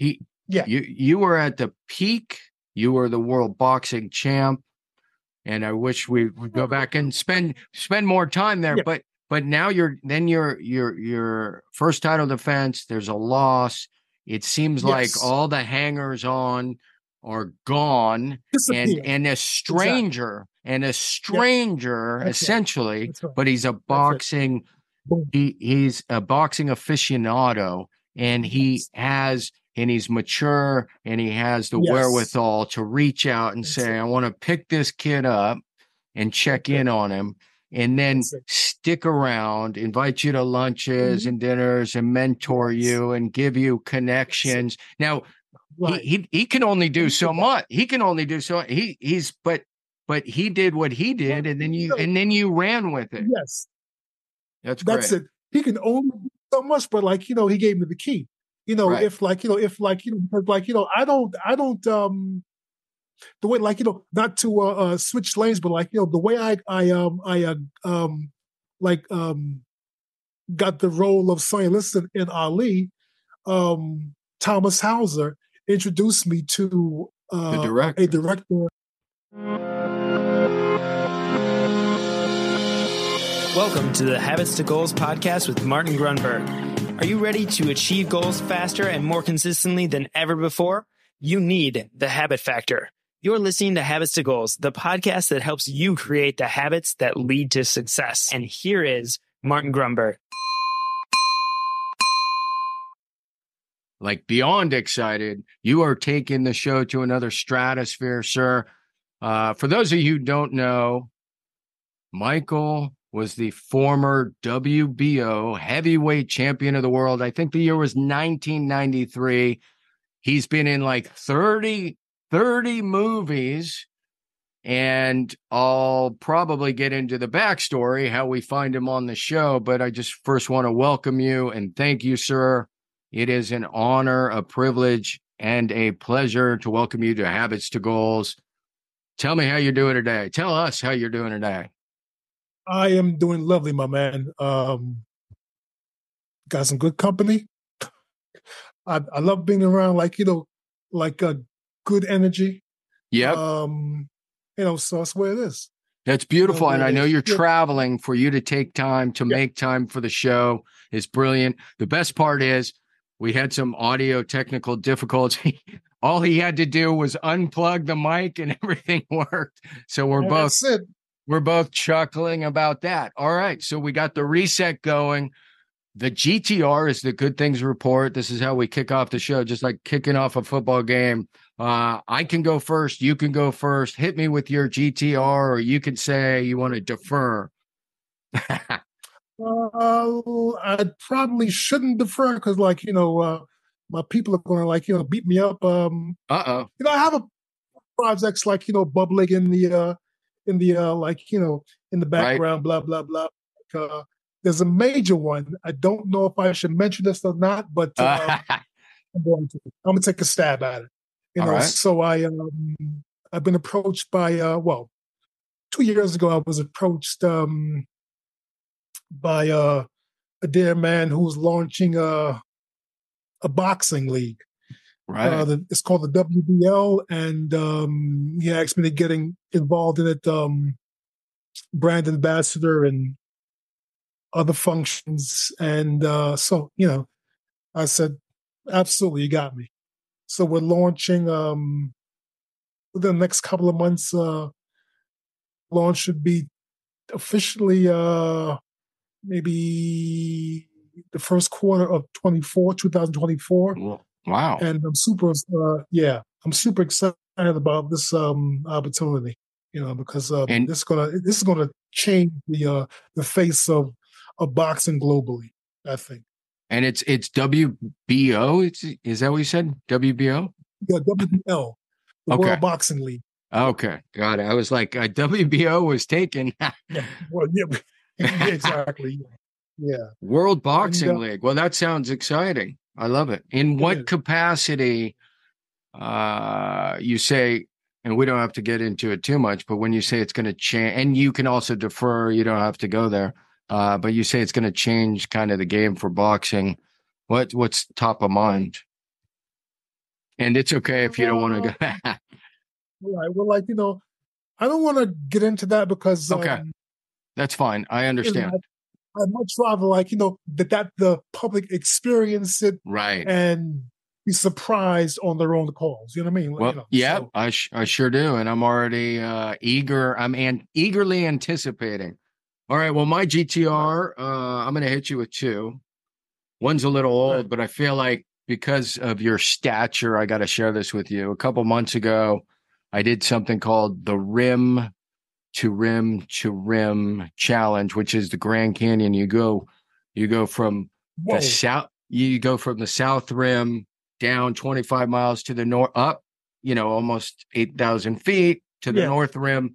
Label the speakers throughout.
Speaker 1: he
Speaker 2: Yeah.
Speaker 1: you you were at the peak. You were the world boxing champ, and I wish we would go back and spend spend more time there.
Speaker 2: Yeah.
Speaker 1: But but now you're then your your your first title defense. There's a loss. It seems like all the hangers on are gone, and and a stranger and a stranger
Speaker 2: right.
Speaker 1: essentially,
Speaker 2: right.
Speaker 1: but he's a boxing he he's a boxing aficionado and he
Speaker 2: Yes.
Speaker 1: has and he's mature and he has the
Speaker 2: Yes.
Speaker 1: wherewithal to reach out and
Speaker 2: That's
Speaker 1: say
Speaker 2: it.
Speaker 1: i want to pick this kid up and check in on him and then stick around invite you to lunches
Speaker 2: Mhm.
Speaker 1: and dinners and mentor you and give you connections now
Speaker 2: Right.
Speaker 1: he, he he can only do so much he can only do so he he's but but he did what he did and then you and then you ran with it
Speaker 2: yes.
Speaker 1: that's great
Speaker 2: That's it. He can only do so much, but like, you know, he gave me the key. You know,
Speaker 1: Right.
Speaker 2: if like, you know, if like, you know, like, you know, I don't, I don't, um, the way, like, you know, not to uh, uh switch lanes, but like, you know, the way I, I, um, I, uh, um, like, um, got the role of Sonny Liston in Ali, um, Thomas Hauser introduced me to uh,
Speaker 1: the director
Speaker 2: a director.
Speaker 3: Welcome to the Habits to Goals podcast with Martin Grunburg. Are you ready to achieve goals faster and more consistently than ever before? You need the habit factor. You're listening to Habits to Goals, the podcast that helps you create the habits that lead to success. And here is Martin Grunburg.
Speaker 1: like beyond excited. You are taking the show to another stratosphere, sir. Uh, for those of you who don't know, Michael was the former WBO heavyweight champion of the world. I think the year was 1993. He's been in like 30, 30 movies. And I'll probably get into the backstory, how we find him on the show. But I just first want to welcome you and thank you, sir. It is an honor, a privilege, and a pleasure to welcome you to Habits to Goals. Tell me how you're doing today. Tell us how you're doing today.
Speaker 2: I am doing lovely, my man. Um, got some good company. I, I love being around, like you know, like a good energy.
Speaker 1: Yeah.
Speaker 2: Um, you know, so that's where it is.
Speaker 1: that's beautiful. And I know you're traveling for you to take time to
Speaker 2: Yeah.
Speaker 1: make time for the show is brilliant. The best part is we had some audio technical difficulty. All he had to do was unplug the mic and everything worked. So we're
Speaker 2: And
Speaker 1: both
Speaker 2: That's it.
Speaker 1: We're both chuckling about that. All right. So we got the reset going. The GTR is the good things report. This is how we kick off the show, just like kicking off a football game. Uh, I can go first. You can go first. Hit me with your GTR, or you can say you want to defer.
Speaker 2: Uh, I probably shouldn't defer because, like you know, uh, my people are going to like you know beat me up. Um,
Speaker 1: Uh oh.
Speaker 2: you know, I have a projects like you know bubbling in the uh, in the uh, like you know in the
Speaker 1: Right.
Speaker 2: background, blah blah blah. Like, uh, there's a major one. I don't know if I should mention this or not, but uh, I'm going to. I'm gonna take a stab at it. You
Speaker 1: All
Speaker 2: know,
Speaker 1: right.
Speaker 2: so I um I've been approached by uh well, two years ago I was approached um by uh a dear man who's launching a a boxing league.
Speaker 1: Right.
Speaker 2: Uh, the, it's called the WBL, and um he asked me to getting involved in it, um brand ambassador and other functions. And uh so, you know, I said, absolutely, you got me. So we're launching um within the next couple of months. Uh, launch should be officially uh maybe the first quarter of 24 2024
Speaker 1: Well, wow.
Speaker 2: and i'm super uh yeah i'm super excited about this um opportunity you know because uh,
Speaker 1: And-
Speaker 2: this is gonna this is gonna change the uh the face of of boxing globally i think
Speaker 1: And it's it's WBO. It's, is that what you said? WBO.
Speaker 2: yeah wbl the
Speaker 1: Okay.
Speaker 2: world boxing league
Speaker 1: Okay, got it. I was like, uh, WBO was taken.
Speaker 2: yeah well yeah, exactly yeah
Speaker 1: World Boxing
Speaker 2: uh,
Speaker 1: League. Well, that sounds exciting. I love it. In
Speaker 2: what
Speaker 1: what
Speaker 2: is.
Speaker 1: capacity uh you say and we don't have to get into it too much, but when you say it's going to change and you can also defer, you don't have to go there. Uh but you say it's going to change kind of the game for boxing. What what's top of mind? And it's okay if you don't want to go.
Speaker 2: right. Well, like you know, I don't want to get into that because
Speaker 1: Okay.
Speaker 2: um,
Speaker 1: That's fine. I understand.
Speaker 2: I'd much rather like you know that that the public experience it
Speaker 1: Right.
Speaker 2: and be surprised on their own calls. You know what I mean?
Speaker 1: Well,
Speaker 2: you know,
Speaker 1: yeah,
Speaker 2: so-
Speaker 1: I sh- I sure do, and I'm already uh, eager. I'm an- eagerly anticipating. All right, well, my GTR, uh, I'm going to hit you with two. One's a little old,
Speaker 2: Right.
Speaker 1: but I feel like because of your stature, I got to share this with you. A couple months ago, I did something called the Rim to Rim to Rim Challenge, which is the Grand Canyon. You go, you go from
Speaker 2: Whoa.
Speaker 1: the south you go from the south rim down 25 miles to the north up you know almost 8000 feet to the
Speaker 2: Yeah.
Speaker 1: north rim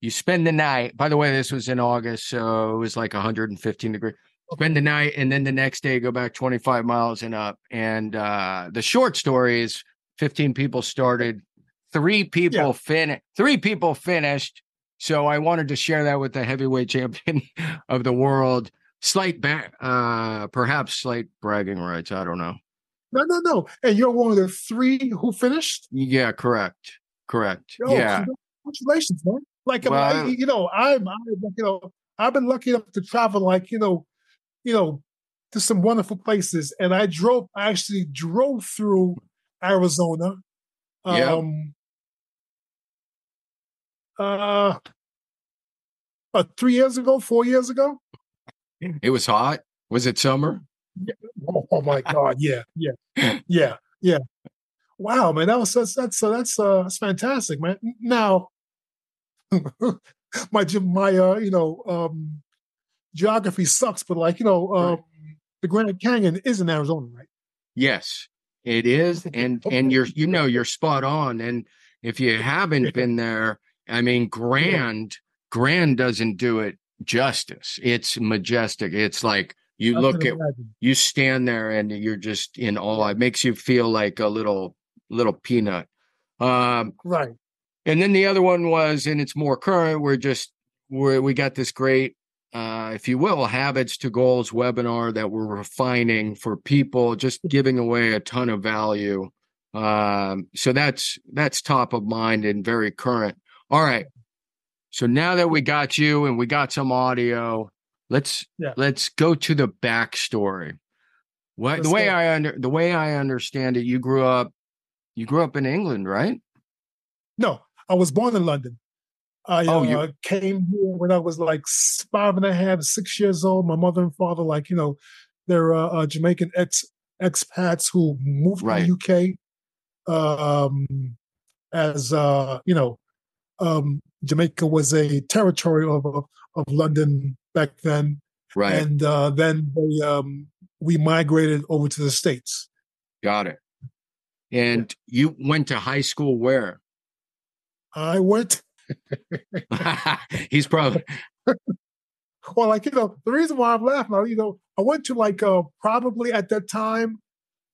Speaker 1: you spend the night by the way this was in august so it was like 115 degrees spend the night and then the next day go back 25 miles and up and uh the short story is 15 people started three people
Speaker 2: Yeah.
Speaker 1: fin three people finished so i wanted to share that with the heavyweight champion of the world slight ba- uh perhaps slight bragging rights i don't know
Speaker 2: No, no, no. And you're one of the three who finished.
Speaker 1: yeah correct correct
Speaker 2: Oh,
Speaker 1: yeah
Speaker 2: congratulations, man! Like,
Speaker 1: Well,
Speaker 2: I- you know, I'm, I'm, you know, I've been lucky enough to travel, like, you know, you know, to some wonderful places, and I drove. I actually drove through Arizona.
Speaker 1: Yeah.
Speaker 2: Uh, uh, three years ago, four years ago.
Speaker 1: it was hot was it summer
Speaker 2: Oh, oh my God! Yeah, yeah, yeah, yeah. Wow, man, that was that's that's uh, that's uh, that's fantastic, man. Now, my my uh, you know um, geography sucks, but like you know, um, the Grand Canyon is in Arizona, right?
Speaker 1: yes it is and and you're you know you're spot on and if you haven't been there i mean grand grand doesn't do it justice. It's majestic. It's like you
Speaker 2: I
Speaker 1: look at
Speaker 2: imagine.
Speaker 1: you stand there and you're just in awe. It makes you feel like a little little peanut. Um
Speaker 2: right.
Speaker 1: and then the other one was and it's more current we're just we're, we got this great uh if you will habits to goals webinar that we're refining for people just giving away a ton of value. Um so that's that's top of mind and very current all right so now that we got you and we got some audio let's
Speaker 2: Yeah.
Speaker 1: let's go to the backstory what the
Speaker 2: Let's
Speaker 1: way
Speaker 2: go.
Speaker 1: i under the way i understand it you grew up you grew up in england right
Speaker 2: No, I was born in London. I
Speaker 1: Oh,
Speaker 2: uh,
Speaker 1: you-
Speaker 2: came here when I was like five and a half, six years old. My mother and father, like you know, they're uh, uh, Jamaican ex expats who moved
Speaker 1: Right.
Speaker 2: to the UK. Um, as uh, you know, um, Jamaica was a territory of of, of London back then,
Speaker 1: right
Speaker 2: and uh, then they, um, we migrated over to the states.
Speaker 1: Got it. And you went to high school where?
Speaker 2: I went
Speaker 1: He's probably
Speaker 2: Well, like you know, the reason why I'm laughing, you know, I went to like uh probably at that time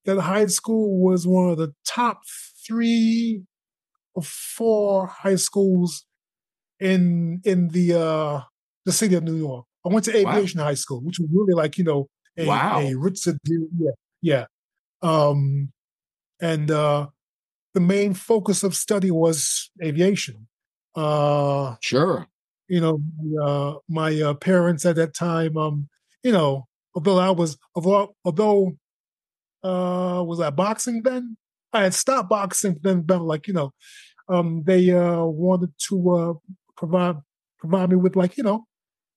Speaker 2: that high school was one of the top three four high schools in in the uh the city of New York. I went to
Speaker 1: Wow.
Speaker 2: aviation high school, which was really like, you know, a,
Speaker 1: Wow.
Speaker 2: a rich yeah, yeah. Um and uh the main focus of study was aviation. Uh
Speaker 1: sure.
Speaker 2: you know, my, uh, my uh, parents at that time, um, you know, although I was, although, although, uh, was I boxing then? I had stopped boxing then, but like, you know, um, they, uh, wanted to, uh, provide, provide me with like, you know,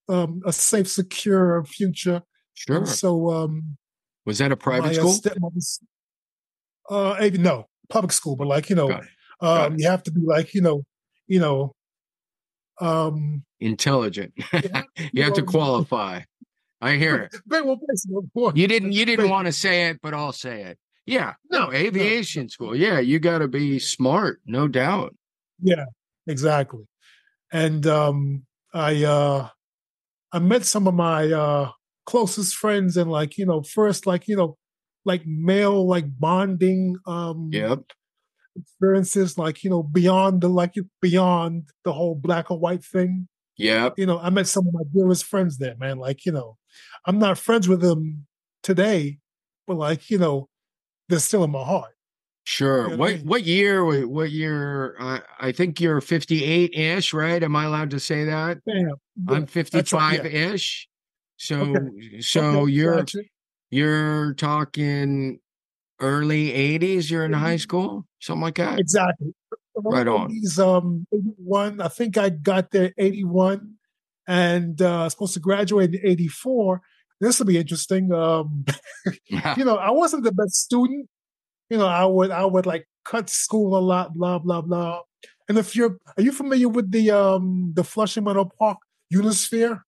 Speaker 2: um, a safe, secure future.
Speaker 1: Sure.
Speaker 2: And so, um,
Speaker 1: Was that a private
Speaker 2: my, uh,
Speaker 1: school?
Speaker 2: uh, eh, no, public school, but like, you know,
Speaker 1: Got it. Got
Speaker 2: um, you have to be like, you know, you know, um,
Speaker 1: Intelligent.
Speaker 2: Yeah.
Speaker 1: you have to
Speaker 2: Um,
Speaker 1: qualify. I hear it.
Speaker 2: Well placed. of course.
Speaker 1: You didn't you didn't want to say it, but I'll say it. Yeah. No, aviation school. Yeah, you gotta be smart, no doubt.
Speaker 2: Yeah, exactly. And um, I uh, I met some of my uh, closest friends, and like you know, first like you know, like male like bonding um,
Speaker 1: Yep.
Speaker 2: experiences, like you know, beyond the like beyond the whole black or white thing.
Speaker 1: Yeah,
Speaker 2: You know, I met some of my dearest friends there, man. Like you know, I'm not friends with them today, but like you know, they're still in my heart.
Speaker 1: Sure.
Speaker 2: Yeah,
Speaker 1: what
Speaker 2: yeah.
Speaker 1: what year? What year? I I think you're 58 ish, right? Am I allowed to say that? I'm 55 ish. So
Speaker 2: Okay.
Speaker 1: so
Speaker 2: Okay,
Speaker 1: you're
Speaker 2: gotcha.
Speaker 1: you're talking early 80s. You're in high school, something like that.
Speaker 2: Exactly.
Speaker 1: Right on.
Speaker 2: Um 81. I think I got there 81 and uh supposed to graduate in 84. This will be interesting. Um, you know, I wasn't the best student. You know, I would I would like cut school a lot, blah, blah, blah. And if you're are you familiar with the um the Flushing Meadow Park Unisphere?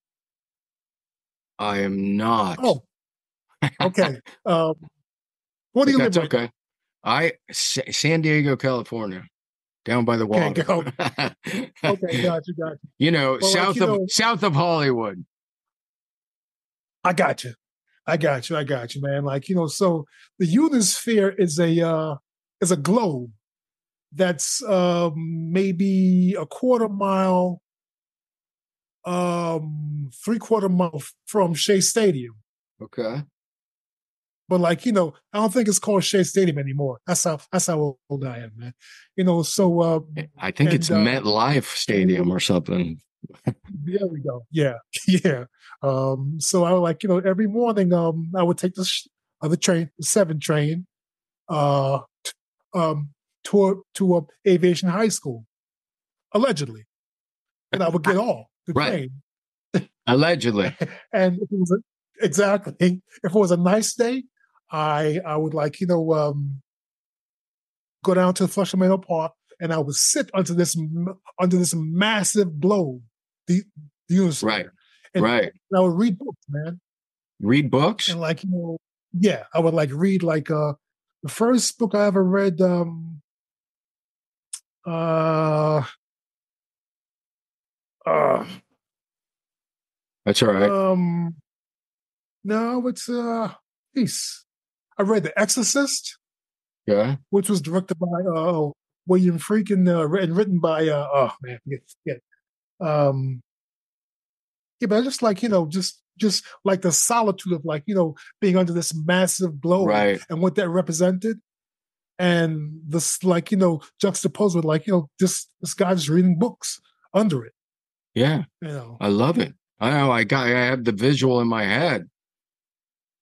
Speaker 1: I am not.
Speaker 2: Oh, okay. um what do you live in?
Speaker 1: okay. I Sa- San Diego, California, down by the water.
Speaker 2: Okay, gotcha, gotcha.
Speaker 1: you know,
Speaker 2: like,
Speaker 1: south
Speaker 2: you
Speaker 1: of
Speaker 2: know-
Speaker 1: south of Hollywood.
Speaker 2: I got you. I got you. I got you, man. Like, you know, so the Unisphere is a uh is a globe that's um maybe a quarter mile um three quarter mile from Shea Stadium.
Speaker 1: Okay.
Speaker 2: But like, you know, I don't think it's called Shea Stadium anymore. That's how that's how old I am, man. You know, so uh
Speaker 1: I think it's
Speaker 2: And, uh,
Speaker 1: MetLife Stadium or something.
Speaker 2: There we go. Yeah, yeah. Um, so I would like you know every morning um I would take the sh- uh, the train, the seven train, uh, t- um, to to uh, aviation high school, allegedly, and I would get off the
Speaker 1: Right.
Speaker 2: train.
Speaker 1: Allegedly.
Speaker 2: And if it was a, exactly if it was a nice day, I I would like you know um go down to the Flushing Meadow Park and I would sit under this under this massive globe, the the Unisphere.
Speaker 1: Right.
Speaker 2: And
Speaker 1: right.
Speaker 2: I would read books, man.
Speaker 1: Read books.
Speaker 2: And like, you know, yeah, I would like read like uh the first book I ever read, um uh uh
Speaker 1: That's all right.
Speaker 2: um no, it's uh peace. I read The Exorcist,
Speaker 1: yeah.
Speaker 2: which was directed by uh William Friedkin uh, and written by uh oh man, forget, forget. Um yeah, but I just like, you know, just just like the solitude of like, you know, being under this massive globe
Speaker 1: Right.
Speaker 2: and what that represented. And this like, you know, juxtaposed with like, you know, this this guy just reading books under it,
Speaker 1: Yeah.
Speaker 2: you know.
Speaker 1: I love it. I know. I got. I have the visual in my head.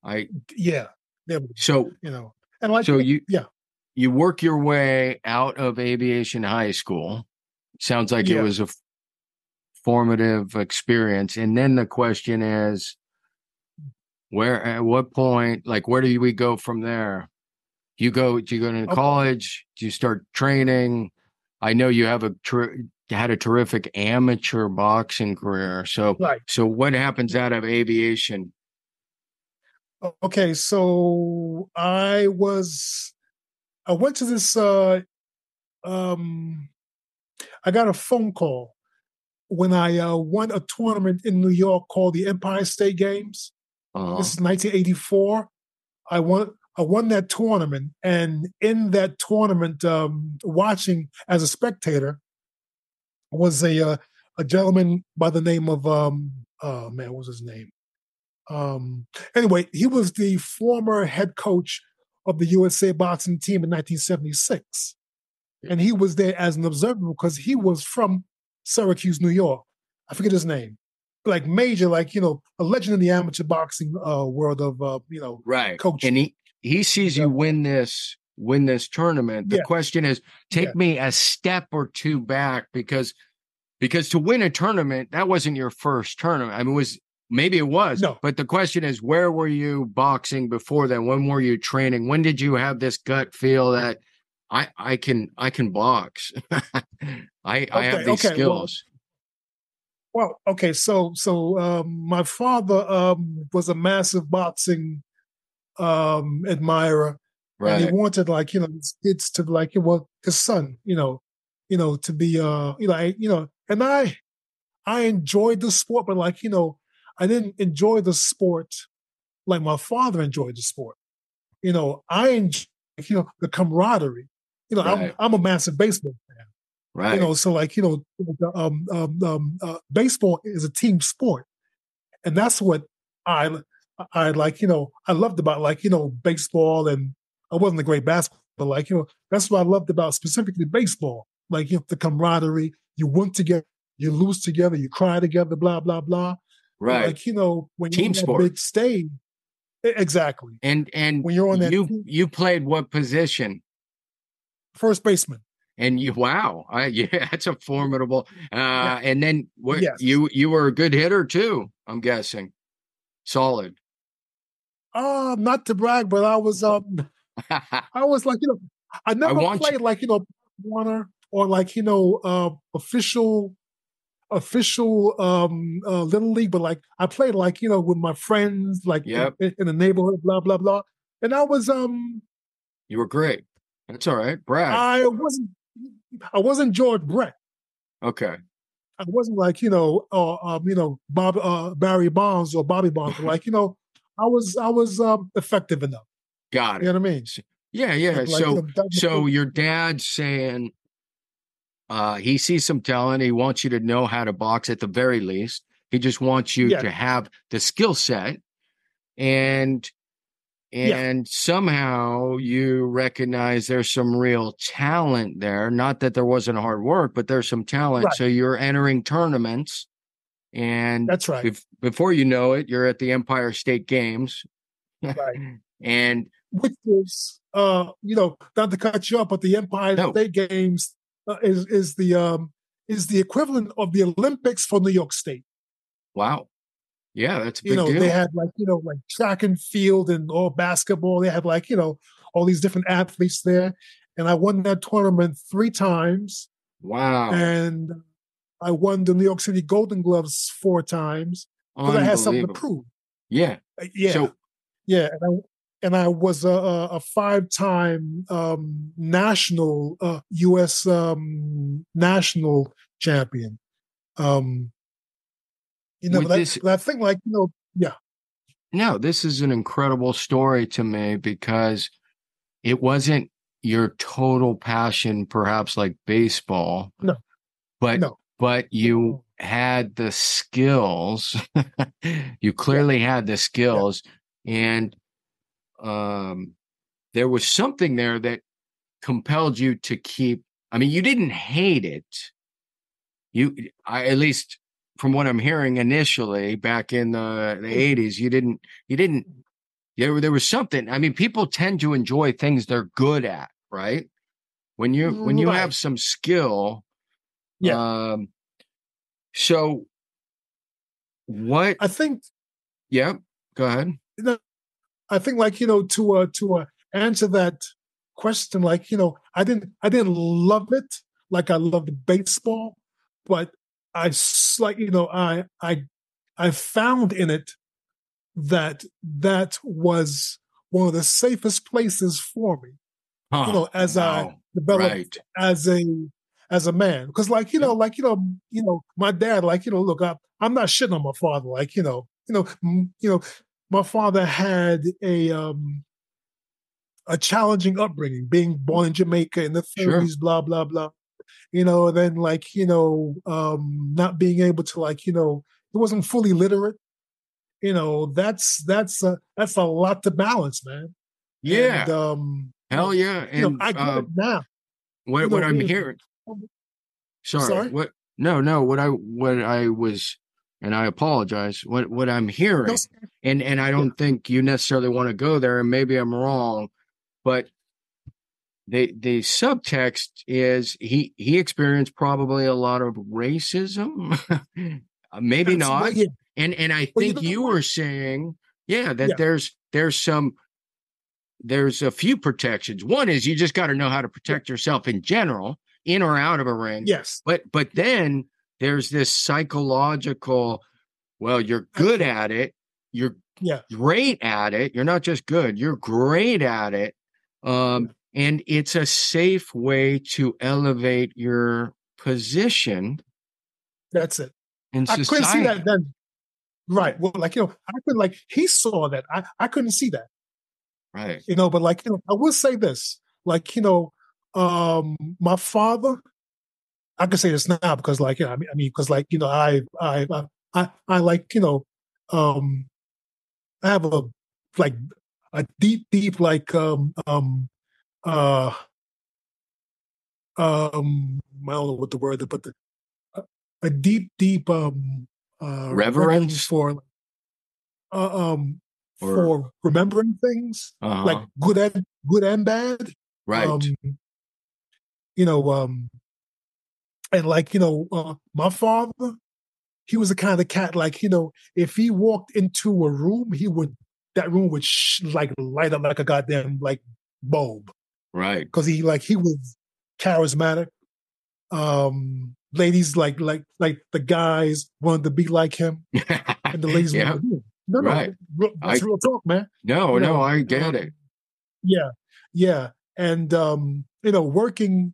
Speaker 1: I
Speaker 2: Yeah. Go,
Speaker 1: so
Speaker 2: you know. And like
Speaker 1: so you
Speaker 2: yeah.
Speaker 1: You work your way out of aviation high school. Sounds like it was a formative experience. And then the question is, where at what point, like, where do we go from there? You go, do you go to
Speaker 2: Okay.
Speaker 1: college? Do you start training? I know you have a ter- had a terrific amateur boxing career. So,
Speaker 2: Right.
Speaker 1: so what happens out of aviation?
Speaker 2: Okay, so I was I went to this uh um I got a phone call when I uh, won a tournament in New York called the Empire State Games.
Speaker 1: Uh,
Speaker 2: This is 1984. I won I won that tournament and in that tournament um watching as a spectator was a uh, a gentleman by the name of um oh man what was his name um anyway he was the former head coach of the USA boxing team in 1976 and he was there as an observer because he was from Syracuse New York I forget his name like major like you know a legend in the amateur boxing uh world of uh you know
Speaker 1: right.
Speaker 2: coach
Speaker 1: And he he sees you win this win this tournament. The
Speaker 2: Yeah.
Speaker 1: question is, take
Speaker 2: Yeah.
Speaker 1: me a step or two back because because to win a tournament that wasn't your first tournament. I mean, it was maybe it was,
Speaker 2: No.
Speaker 1: but the question is, where were you boxing before then? When were you training? When did you have this gut feel that I I can I can box? I I have these
Speaker 2: okay,
Speaker 1: skills.
Speaker 2: Well, okay, so so um, my father um, was a massive boxing um, admirer, and he wanted like you know his kids to like well his son, you know, you know to be uh you know I, you know, and I I enjoyed the sport, but like you know I didn't enjoy the sport like my father enjoyed the sport. You know, I enjoy you know the camaraderie. You know,
Speaker 1: Right.
Speaker 2: I'm I'm a massive baseball fan
Speaker 1: Right.
Speaker 2: you know so like you know um, um, um, uh, baseball is a team sport and that's what i i like you know i loved about like you know baseball and i wasn't a great basketball But like, you know, that's what I loved about specifically baseball. Like, you know, the camaraderie, you win together, you lose together, you cry together, blah, blah, blah.
Speaker 1: Right.
Speaker 2: Like, you know, when
Speaker 1: Team
Speaker 2: you're on
Speaker 1: sport.
Speaker 2: big stage, exactly.
Speaker 1: and and
Speaker 2: When you're on that
Speaker 1: you
Speaker 2: team-
Speaker 1: you played what position?
Speaker 2: First baseman.
Speaker 1: And you wow, I, yeah, that's a formidable. Uh, and then what?
Speaker 2: Yes.
Speaker 1: You you were a good hitter too. I'm guessing. Solid.
Speaker 2: Uh, not to brag, but I was um I was like, you know, I never
Speaker 1: you-
Speaker 2: played like, you know, Warner or like, you know, uh official official um uh little league, but like I played like, you know, with my friends, like in-
Speaker 1: Yep.
Speaker 2: in, in the neighborhood, blah, blah, blah. And I was um
Speaker 1: you were great. That's all right, Brad.
Speaker 2: I wasn't I wasn't George Brett.
Speaker 1: okay.
Speaker 2: I wasn't like, you know, uh, um, you know, Bob uh Barry Bonds or Bobby Bonds. like, you know, I was I was um effective enough.
Speaker 1: Got
Speaker 2: You
Speaker 1: it.
Speaker 2: know what I mean?
Speaker 1: Yeah, yeah.
Speaker 2: Like, you
Speaker 1: so
Speaker 2: know,
Speaker 1: so your dad's saying uh he sees some talent, he wants you to know how to box at the very least. He just wants you
Speaker 2: Yeah.
Speaker 1: to have the skill set and
Speaker 2: Yeah.
Speaker 1: and somehow you recognize there's some real talent there. Not that there wasn't hard work, but there's some talent.
Speaker 2: Right.
Speaker 1: So you're entering tournaments and
Speaker 2: That's right.
Speaker 1: bef- before you know it, you're at the Empire State Games.
Speaker 2: Right.
Speaker 1: and
Speaker 2: which is uh you know not to cut you up, but the empire
Speaker 1: No.
Speaker 2: state games uh, is is the um is the equivalent of the olympics for new york state
Speaker 1: wow. Yeah, that's a big
Speaker 2: you know
Speaker 1: deal.
Speaker 2: they had like you know like track and field and all basketball they had like you know all these different athletes there and i won that tournament three times
Speaker 1: wow.
Speaker 2: and i won the new york city golden gloves four times because i had something to prove
Speaker 1: Yeah.
Speaker 2: Uh, yeah
Speaker 1: So
Speaker 2: Yeah, and I and I was a, a, a five-time um, national uh, U.S. Um, national champion. Um, you know, that,
Speaker 1: this-
Speaker 2: I think like you know, yeah,
Speaker 1: no, this is an incredible story to me because it wasn't your total passion, perhaps like baseball.
Speaker 2: No.
Speaker 1: But
Speaker 2: No.
Speaker 1: but you had the skills. you clearly had the skills. And um there was something there that compelled you to keep I mean, you didn't hate it. You I at least from what I'm hearing initially back in the, the 80s, you didn't you didn't there, there was something. I mean, people tend to enjoy things they're good at, right? When you when you
Speaker 2: Right.
Speaker 1: have some skill,
Speaker 2: Yeah.
Speaker 1: Um so what
Speaker 2: I think
Speaker 1: yeah, go ahead.
Speaker 2: I think like you know to uh, to uh, answer that question, like you know, I didn't I didn't love it like I loved baseball, but I like you know I I I found in it that that was one of the safest places for me.
Speaker 1: Huh,
Speaker 2: You know, as I
Speaker 1: wow,
Speaker 2: developed
Speaker 1: right.
Speaker 2: as a as a man because like you know like you know you know my dad like you know look I, i'm not shitting on my father like you know you know m- you know my father had a um a challenging upbringing being born in jamaica in the 30s
Speaker 1: Sure.
Speaker 2: blah blah blah you know then like you know um not being able to like you know he wasn't fully literate you know that's that's a that's a lot to balance man
Speaker 1: Yeah.
Speaker 2: and, um
Speaker 1: Hell yeah.
Speaker 2: you know
Speaker 1: And
Speaker 2: i get
Speaker 1: uh,
Speaker 2: it now
Speaker 1: what
Speaker 2: you
Speaker 1: what
Speaker 2: know,
Speaker 1: I'm hearing sorry,
Speaker 2: Sorry?
Speaker 1: what no no what I what I was and I apologize. What what I'm hearing
Speaker 2: No,
Speaker 1: and and I don't think you necessarily want to go there, and maybe I'm wrong, but the the subtext is he he experienced probably a lot of racism, maybe
Speaker 2: that's-
Speaker 1: not,
Speaker 2: yeah,
Speaker 1: and and I
Speaker 2: Well, you
Speaker 1: think
Speaker 2: know
Speaker 1: you were saying, yeah, that
Speaker 2: Yeah.
Speaker 1: there's there's some there's a few protections. One is you just got to know how to protect yourself in general, in or out of a ring.
Speaker 2: yes
Speaker 1: But but then there's this psychological, well, you're good at it. You're
Speaker 2: Yeah.
Speaker 1: great at it. You're not just good, you're great at it. Um, and it's a safe way to elevate your position
Speaker 2: That's it.
Speaker 1: in
Speaker 2: I
Speaker 1: society.
Speaker 2: couldn't see that then. Right. Well, like, you know, I could like he saw that. I, I couldn't see that.
Speaker 1: Right.
Speaker 2: You know, but like, you know, I will say this. Like, you know, um, my father, I can say this now because like, you know, I mean, I mean, because like, you know, I I I I, I like, you know, um I have a like a deep, deep like um um uh um I don't know what the word but the a, deep deep um uh
Speaker 1: Reverence?
Speaker 2: for uh, um
Speaker 1: Or-
Speaker 2: for remembering things
Speaker 1: Uh-huh.
Speaker 2: like good and good and bad
Speaker 1: right.
Speaker 2: um, you know, um, and like you know, uh, my father, he was the kind of cat like you know, if he walked into a room, he would that room would sh- like light up like a goddamn like bulb
Speaker 1: right.
Speaker 2: because he like he was charismatic. Um, ladies like like like the guys wanted to be like him, and the ladies
Speaker 1: yeah.
Speaker 2: wanted to be. No, no,
Speaker 1: Right.
Speaker 2: real, that's
Speaker 1: I-
Speaker 2: real talk, man.
Speaker 1: No,
Speaker 2: You
Speaker 1: no, I get it.
Speaker 2: Yeah, yeah, and um, you know, working,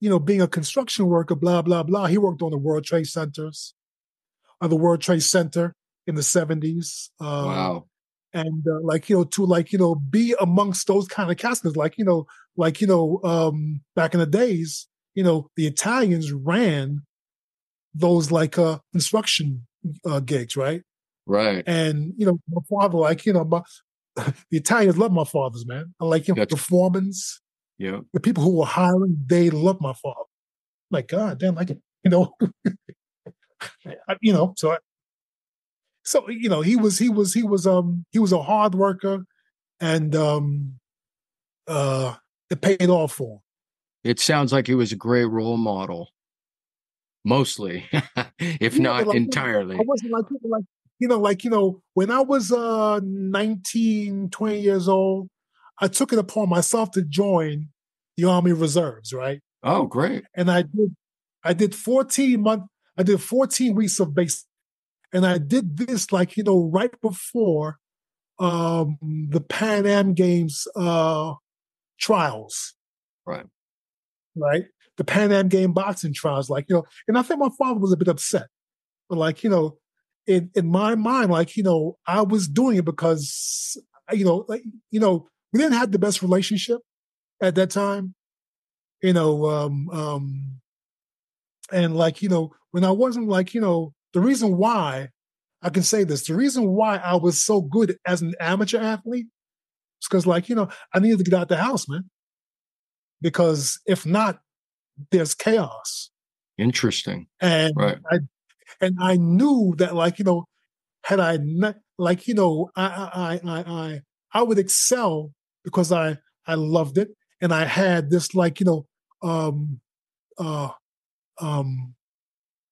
Speaker 2: you know, being a construction worker, blah blah blah. He worked on the World Trade Centers, on the World Trade Center in the seventies. Uh,
Speaker 1: Wow.
Speaker 2: and uh, like you know, to like you know, be amongst those kind of casters, like you know, like you know, um, back in the days, you know, the Italians ran those like uh construction uh, gigs, right?
Speaker 1: Right.
Speaker 2: And you know, my father, like you know, my, the Italians love my fathers, man. I like you know, foremans,
Speaker 1: Yeah.
Speaker 2: the people who were hiring, they love my father. Like God damn, like you know, I- you know. So, I, so you know, he was he was he was um he was a hard worker, and um uh it paid off for him.
Speaker 1: It sounds like he was a great role model. Mostly, if not
Speaker 2: like,
Speaker 1: entirely.
Speaker 2: I wasn't like like you know like you know when I was uh 19, 20 years old, I took it upon myself to join the Army Reserves, right?
Speaker 1: Oh, great.
Speaker 2: And I did I did 14 month I did 14 weeks of base and I did this like you know right before um the Pan Am Games uh trials.
Speaker 1: Right.
Speaker 2: Right? The Pan Am Game boxing trials like you know and I think my father was a bit upset. But like, you know, in in my mind, like, you know, I was doing it because you know, like, you know, we didn't have the best relationship at that time. You know, um, um, and like, you know, when I wasn't like, you know, the reason why I can say this, the reason why I was so good as an amateur athlete is because, like, you know, I needed to get out the house, man. Because if not, there's chaos
Speaker 1: Interesting.
Speaker 2: and
Speaker 1: Right.
Speaker 2: I and I knew that like you know had I not like you know I I I I I would excel because I I loved it and I had this like you know um uh um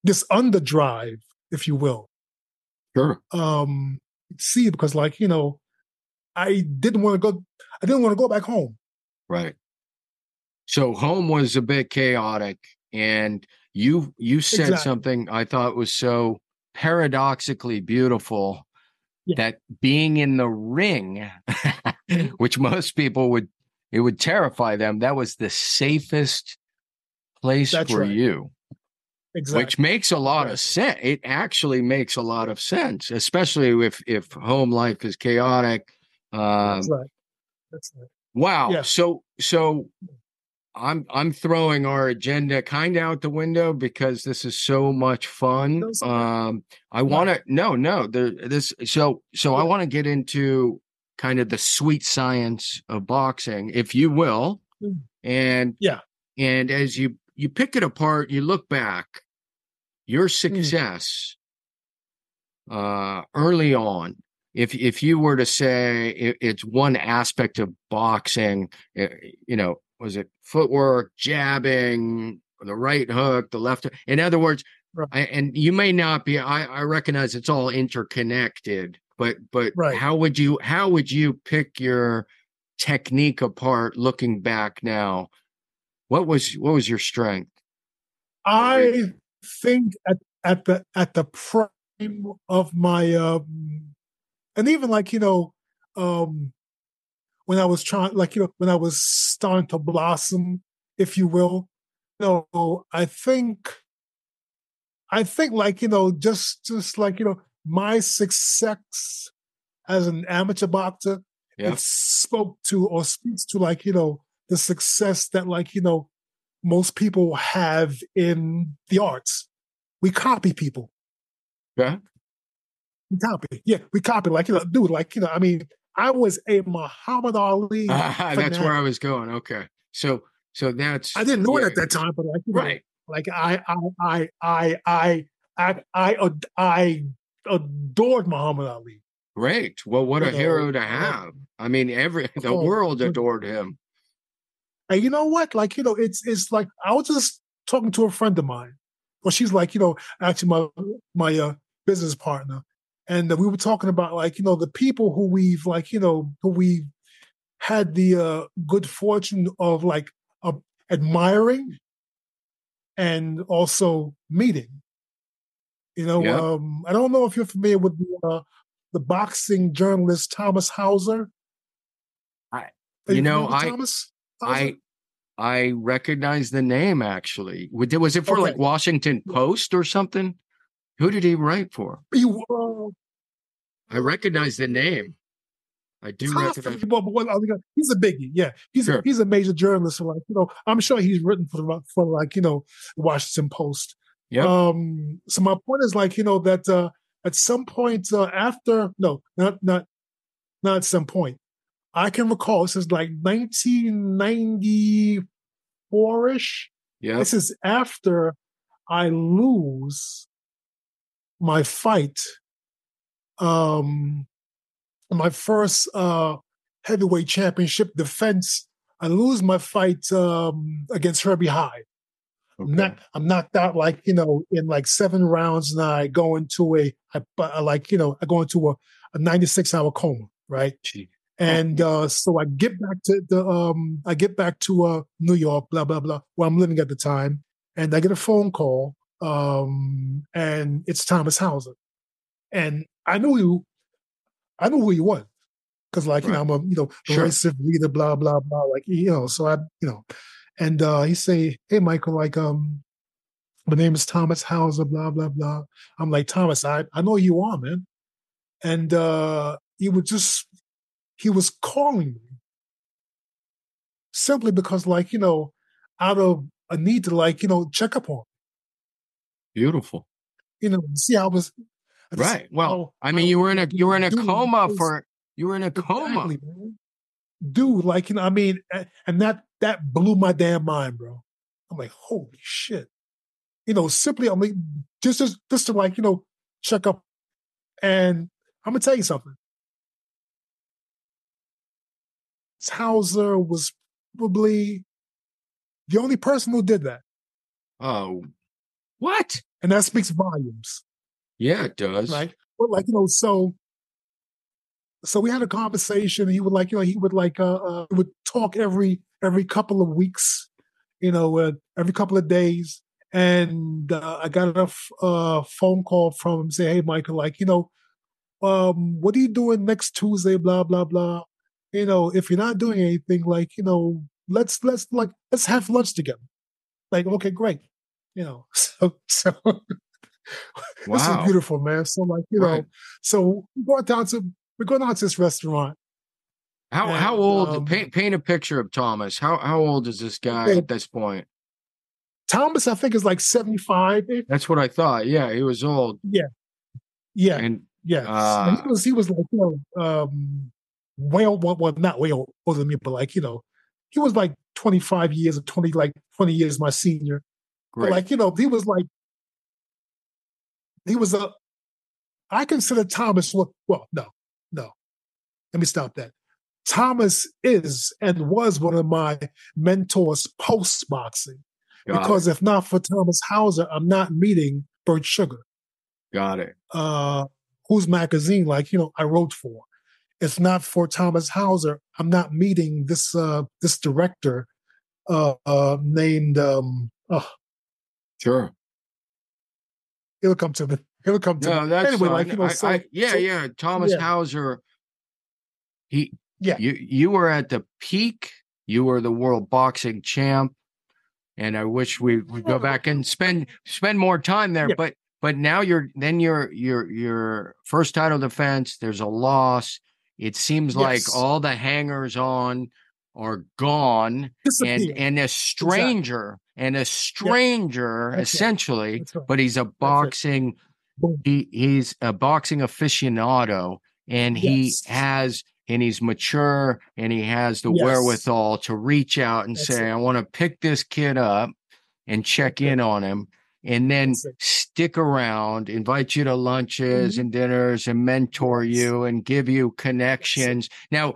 Speaker 2: this underdrive if you will
Speaker 1: Sure.
Speaker 2: um see because like you know I didn't want to go I didn't want to go back home
Speaker 1: Right. So home was a bit chaotic and you you said
Speaker 2: Exactly.
Speaker 1: something I thought was so paradoxically beautiful
Speaker 2: Yeah.
Speaker 1: that being in the ring which most people would it would terrify them that was the safest place
Speaker 2: That's
Speaker 1: for
Speaker 2: right.
Speaker 1: you
Speaker 2: exactly
Speaker 1: which makes a lot of sense it actually makes a lot of sense especially if if home life is chaotic um
Speaker 2: that's right that's right
Speaker 1: Wow.
Speaker 2: Yeah.
Speaker 1: So so I'm I'm throwing our agenda kind of out the window because this is so much fun.
Speaker 2: No, it's okay.
Speaker 1: Um I want to no no there this so so I want to get into kind of the sweet science of boxing if you will.
Speaker 2: Mm.
Speaker 1: And
Speaker 2: Yeah.
Speaker 1: and as you you pick it apart, you look back your
Speaker 2: Mm.
Speaker 1: success uh early on if if you were to say it, it's one aspect of boxing eh, you know was it footwork jabbing the right hook the left hook in other words
Speaker 2: Right.
Speaker 1: I, and you may not be I, I recognize it's all interconnected but but
Speaker 2: Right.
Speaker 1: how would you how would you pick your technique apart looking back now what was what was your strength
Speaker 2: I think at, at the at the prime of my um and even like you know um when I was trying like you know when I was starting to blossom if you will you know I think I think like you know just just like you know my success as an amateur boxer
Speaker 1: Yeah.
Speaker 2: it spoke to or speaks to like you know the success that like you know most people have in the arts. We copy people.
Speaker 1: yeah
Speaker 2: We copy. Yeah, we copy. Like, you know, dude, like, you know, I mean, I was a Muhammad Ali.
Speaker 1: Ah, that's where I was going. Okay. So so that's
Speaker 2: I didn't know it at that time, but like, you know,
Speaker 1: Right.
Speaker 2: like I, I, I, I, I, I, I, adored Muhammad Ali.
Speaker 1: Great. Well, what a
Speaker 2: know,
Speaker 1: hero to
Speaker 2: uh,
Speaker 1: have. I mean, every the world adored him.
Speaker 2: And you know what? Like, you know, it's it's like I was just talking to a friend of mine. Well, she's like, you know, actually my my uh, business partner, and we were talking about like, you know, the people who we've like, you know, who we had the uh, good fortune of like uh, admiring and also meeting. You know,
Speaker 1: Yeah.
Speaker 2: um, I don't know if you're familiar with the uh, the boxing journalist Thomas Hauser.
Speaker 1: I-
Speaker 2: Are
Speaker 1: you know, I-
Speaker 2: Thomas Hauser?
Speaker 1: I I recognize the name actually. Was it- for like Washington Post or something? Who did he write for?
Speaker 2: He, uh,
Speaker 1: I recognize the name. I do
Speaker 2: Tough,
Speaker 1: recognize.
Speaker 2: but, but what other guy- he's a biggie. Yeah, he's
Speaker 1: Sure.
Speaker 2: a, he's a major journalist. So like you know, I'm sure he's written for the for like you know, the Washington Post.
Speaker 1: Yep.
Speaker 2: Um. So my point is like you know that uh, at some point uh, after no, not not not at some point. I can recall this is like 1994 ish.
Speaker 1: Yep.
Speaker 2: This is after I lose my fight. Um, my first uh heavyweight championship defense. I lose my fight um against Herbie Hide. I'm not I'm knocked out like you know in like seven rounds, and I go into a I, I like you know I go into a, a 96 hour coma, right?
Speaker 1: Gee.
Speaker 2: And uh, so I get back to the um, I get back to uh, New York, blah blah blah, where I'm living at the time, and I get a phone call, um, and it's Thomas Hauser, and I know you, I know who you was, because like you know I'm a you know
Speaker 1: Sure.
Speaker 2: progressive leader, blah blah blah, like you know, so I you know, and uh, he say, hey Michael, like um, my name is Thomas Hauser, blah blah blah. I'm like Thomas, I I know you are, man, and uh, he would just he was calling me simply because like you know out of a need to like you know check up on
Speaker 1: Beautiful.
Speaker 2: you know see I was
Speaker 1: Right. Well,
Speaker 2: how-
Speaker 1: I mean, you were in a you were in a
Speaker 2: dude
Speaker 1: coma for you were in a coma.
Speaker 2: Man. dude like you know I mean and that that blew my damn mind bro I'm like holy shit you know simply I mean just just just to like you know check up and I'm gonna tell you something Hauser was probably the only person who did that.
Speaker 1: Oh, what?
Speaker 2: And that speaks volumes,
Speaker 1: Yeah, it does.
Speaker 2: right? But like, you know, so so we had a conversation. He would like, you know, he would like uh, uh would talk every every couple of weeks, you know, uh, every couple of days. And uh, I got a f- uh, phone call from him say, Hey Michael, like, you know, um, what are you doing next Tuesday? Blah, blah, blah. You know, if you're not doing anything, like, you know, let's let's like let's have lunch together. Like, okay, great. You know, so so this is beautiful, man. So like, you know, so we're going down to we're going out to this restaurant.
Speaker 1: How
Speaker 2: And,
Speaker 1: how old?
Speaker 2: um,
Speaker 1: paint paint a picture of Thomas. How how old is this guy at this point?
Speaker 2: Thomas, I think, is like 75.
Speaker 1: That's what I thought. Yeah, he was old.
Speaker 2: Yeah.
Speaker 1: And
Speaker 2: Yeah.
Speaker 1: Uh,
Speaker 2: and he was he was like, you know, um way old, well, well, not way old, older than me, but like, you know, he was like 25 years or 20, like 20 years my senior. But like, you know, he was like he was a I consider Thomas well, well, no, no. Let me stop that. Thomas is and was one of my mentors post boxing. Because if not for Thomas Hauser, I'm not meeting Bert Sugar.
Speaker 1: got it.
Speaker 2: uh, whose magazine, like you know, I wrote for. If not for Thomas Hauser, I'm not meeting this uh, this director uh, uh, named. Um, oh,
Speaker 1: Sure.
Speaker 2: He'll come to me. He'll come to
Speaker 1: No,
Speaker 2: me.
Speaker 1: that's
Speaker 2: anyway, like you know,
Speaker 1: I,
Speaker 2: so,
Speaker 1: I, yeah,
Speaker 2: so-
Speaker 1: yeah. Thomas
Speaker 2: yeah.
Speaker 1: Hauser. He,
Speaker 2: Yeah.
Speaker 1: You you were at the peak. You were the world boxing champ, and I wish we would go back and spend spend more time there.
Speaker 2: Yeah.
Speaker 1: But but now you're then your your your first title defense. There's a loss. It seems like all the hangers on are gone, and and a stranger and a stranger
Speaker 2: right.
Speaker 1: essentially
Speaker 2: right.
Speaker 1: but he's a boxing he he's a boxing aficionado and he
Speaker 2: Yes.
Speaker 1: has and he's mature and he has the
Speaker 2: Yes.
Speaker 1: wherewithal to reach out and
Speaker 2: That's
Speaker 1: say,
Speaker 2: it.
Speaker 1: I want to pick this kid up and check in on him and then stick around, invite you to lunches
Speaker 2: Mhm.
Speaker 1: and dinners and mentor you and give you connections. Now,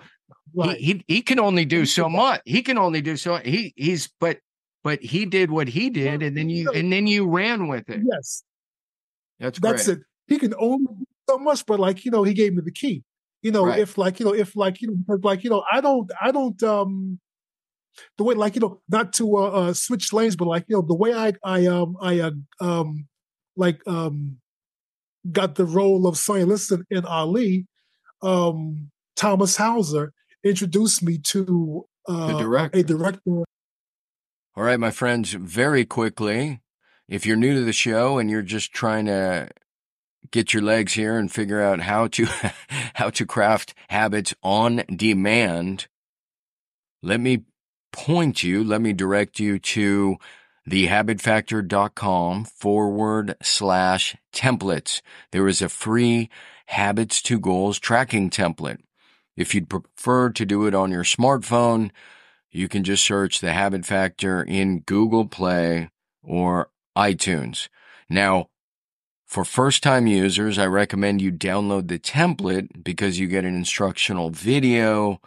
Speaker 2: Right.
Speaker 1: he, he he can only do so much. He can only do so he he's but but he did what he did and then you and then you ran with it.
Speaker 2: yes.
Speaker 1: That's
Speaker 2: That's it. He can only do so much, but like, you know, he gave me the key. You know,
Speaker 1: Right.
Speaker 2: if like, you know, if like, you know, like, you know, I don't, I don't, um, the way like, you know, not to uh, uh switch lanes, but like, you know, the way I, I, um, I, uh, um, like, um, got the role of Sonny Liston in Ali, um, Thomas Hauser introduced me to uh,
Speaker 1: the director.
Speaker 2: a director.
Speaker 1: All right, my friends, very quickly, if you're new to the show and you're just trying to get your legs here and figure out how to how to craft habits on demand, let me point you, let me direct you to thehabitfactor.com forward slash templates. There is a free habits to goals tracking template. If you'd prefer to do it on your smartphone, you can just search the habit factor in Google Play or iTunes. Now, for first time users, I recommend you download the template because you get an instructional video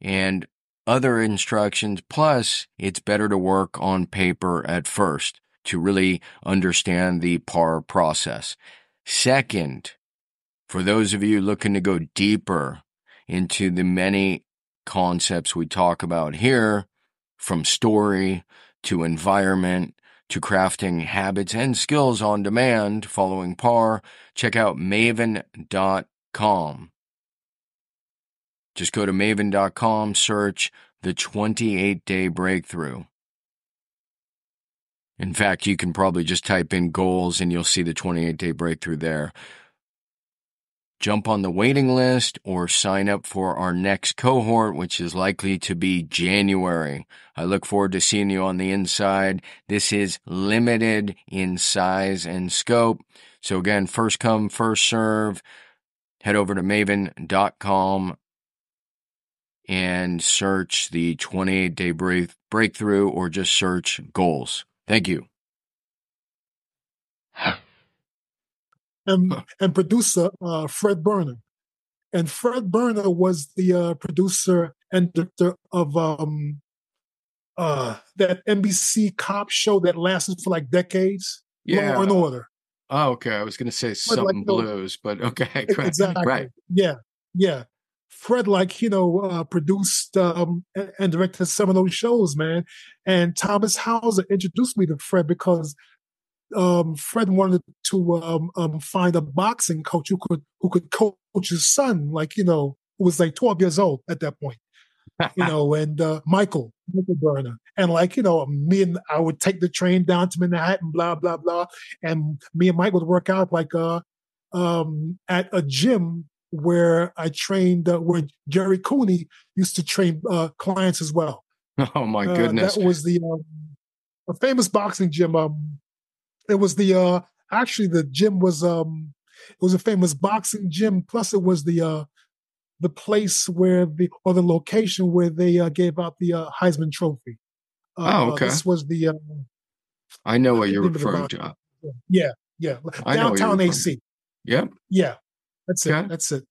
Speaker 1: and other instructions. Plus, it's better to work on paper at first to really understand the PAR process. Second, for those of you looking to go deeper into the many concepts we talk about here, from story to environment to crafting habits and skills on demand following PAR, check out maven.com. Just go to maven.com, search the 28 day breakthrough. In fact, you can probably just type in goals and you'll see the 28 day breakthrough there. Jump on the waiting list or sign up for our next cohort, which is likely to be January. I look forward to seeing you on the inside. This is limited in size and scope. So again, first come, first serve. Head over to maven.com and search the 28 day break- breakthrough or just search goals. Thank you.
Speaker 2: And and producer uh, Fred Berner, and Fred Berner was the uh, producer and director of um, uh, that NBC cop show that lasted for like decades, Yeah. Law and Order.
Speaker 1: Oh, okay. I was going to say
Speaker 2: like,
Speaker 1: something
Speaker 2: know-
Speaker 1: blues, but okay.
Speaker 2: Exactly.
Speaker 1: Right.
Speaker 2: Yeah. Yeah. Fred, like you know, uh, produced um, and, and directed some of those shows, man. And Thomas Hauser introduced me to Fred because um, Fred wanted to um, um, find a boxing coach who could who could coach his son, like you know, who was like twelve years old at that point, you know, and uh, Michael Michael Berner, and like you know, me and I would take the train down to Manhattan, blah blah blah, and me and Mike would work out like uh um at a gym where I trained uh, where Jerry Cooney used to train uh, clients as well.
Speaker 1: Oh my
Speaker 2: Uh,
Speaker 1: goodness.
Speaker 2: that was the um, a famous boxing gym. Um, it was the uh, actually the gym was um, it was a famous boxing gym. Plus, it was the uh, the place where the or the location where they uh, gave out the uh, Heisman Trophy. Uh,
Speaker 1: Oh, okay.
Speaker 2: This was the uh,
Speaker 1: I know what you're
Speaker 2: Think of the
Speaker 1: referring to.
Speaker 2: yeah yeah
Speaker 1: I know what you're
Speaker 2: downtown AC.
Speaker 1: Yep.
Speaker 2: Yeah, that's it.
Speaker 1: Okay.
Speaker 2: That's it.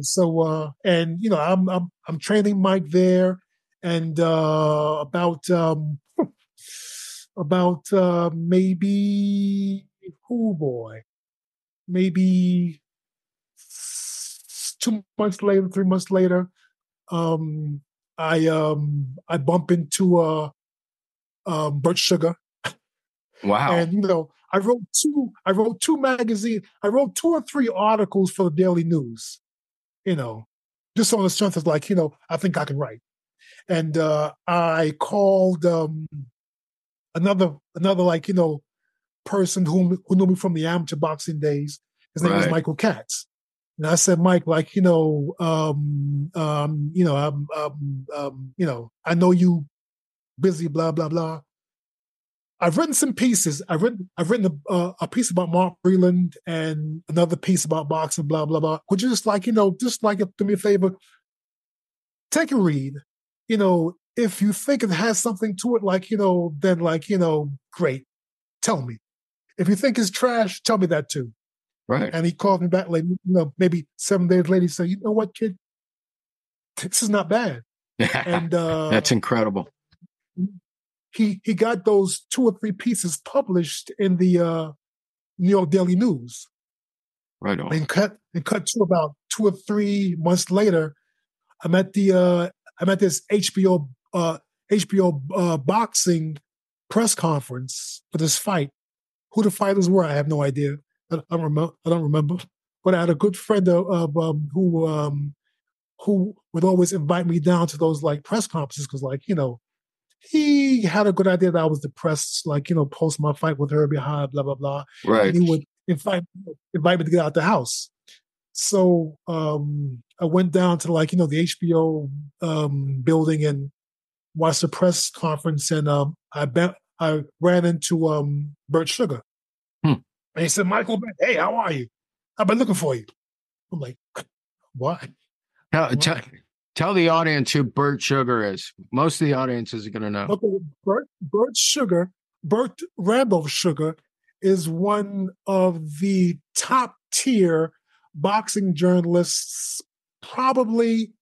Speaker 2: So uh, and you know, I'm I'm I'm training Mike there, and uh, about um, about uh, maybe oh boy, maybe two months later, three months later, um, I um I bump into uh um Bert Sugar.
Speaker 1: Wow.
Speaker 2: and you know i wrote two i wrote two magazine i wrote two or three articles for the daily news you know just on the strength of like you know i think i can write. And uh i called um another another like you know person who who knew me from the amateur boxing days his name was michael katz and i said mike like you know um um you know i'm um, um you know i know you busy blah blah blah I've written some pieces. I've written I've written a, uh, a piece about Mark Freeland and another piece about boxing, blah blah blah. Would you just like you know, just like do me a favor, take a read. You know, if you think it has something to it, like you know, then like you know, great, tell me. If you think it's trash, tell me that too.
Speaker 1: Right.
Speaker 2: And he called me back like you know, maybe seven days later. He said, "You know what, kid? This is not bad." And uh,
Speaker 1: That's incredible.
Speaker 2: he he got those two or three pieces published in the uh, New York Daily News.
Speaker 1: Right on.
Speaker 2: And cut and cut to about two or three months later, I'm at the uh, I'm at this HBO uh, HBO uh, boxing press conference for this fight. Who the fighters were, I have no idea. I, don't remember. I don't remember. But I had a good friend of, of um, who um, who would always invite me down to those like press conferences because, like, you know, he had a good idea that I was depressed, like, you know, post my fight with Herbie Hide, blah, blah, blah.
Speaker 1: Right.
Speaker 2: And he would invite, invite me to get out the house. So um, I went down to like, you know, the HBO um, building and watched the press conference. And um, I bet I ran into um, Bert Sugar.
Speaker 1: Hmm.
Speaker 2: And he said, Michael, hey, how are you? I've been looking for you. I'm like, what?
Speaker 1: Tell,
Speaker 2: Why?
Speaker 1: tell, tell the audience who Bert Sugar is. Most of the audience isn't going to know.
Speaker 2: Okay, Bert, Bert Sugar, Bert Randolph Sugar is one of the top tier boxing journalists, probably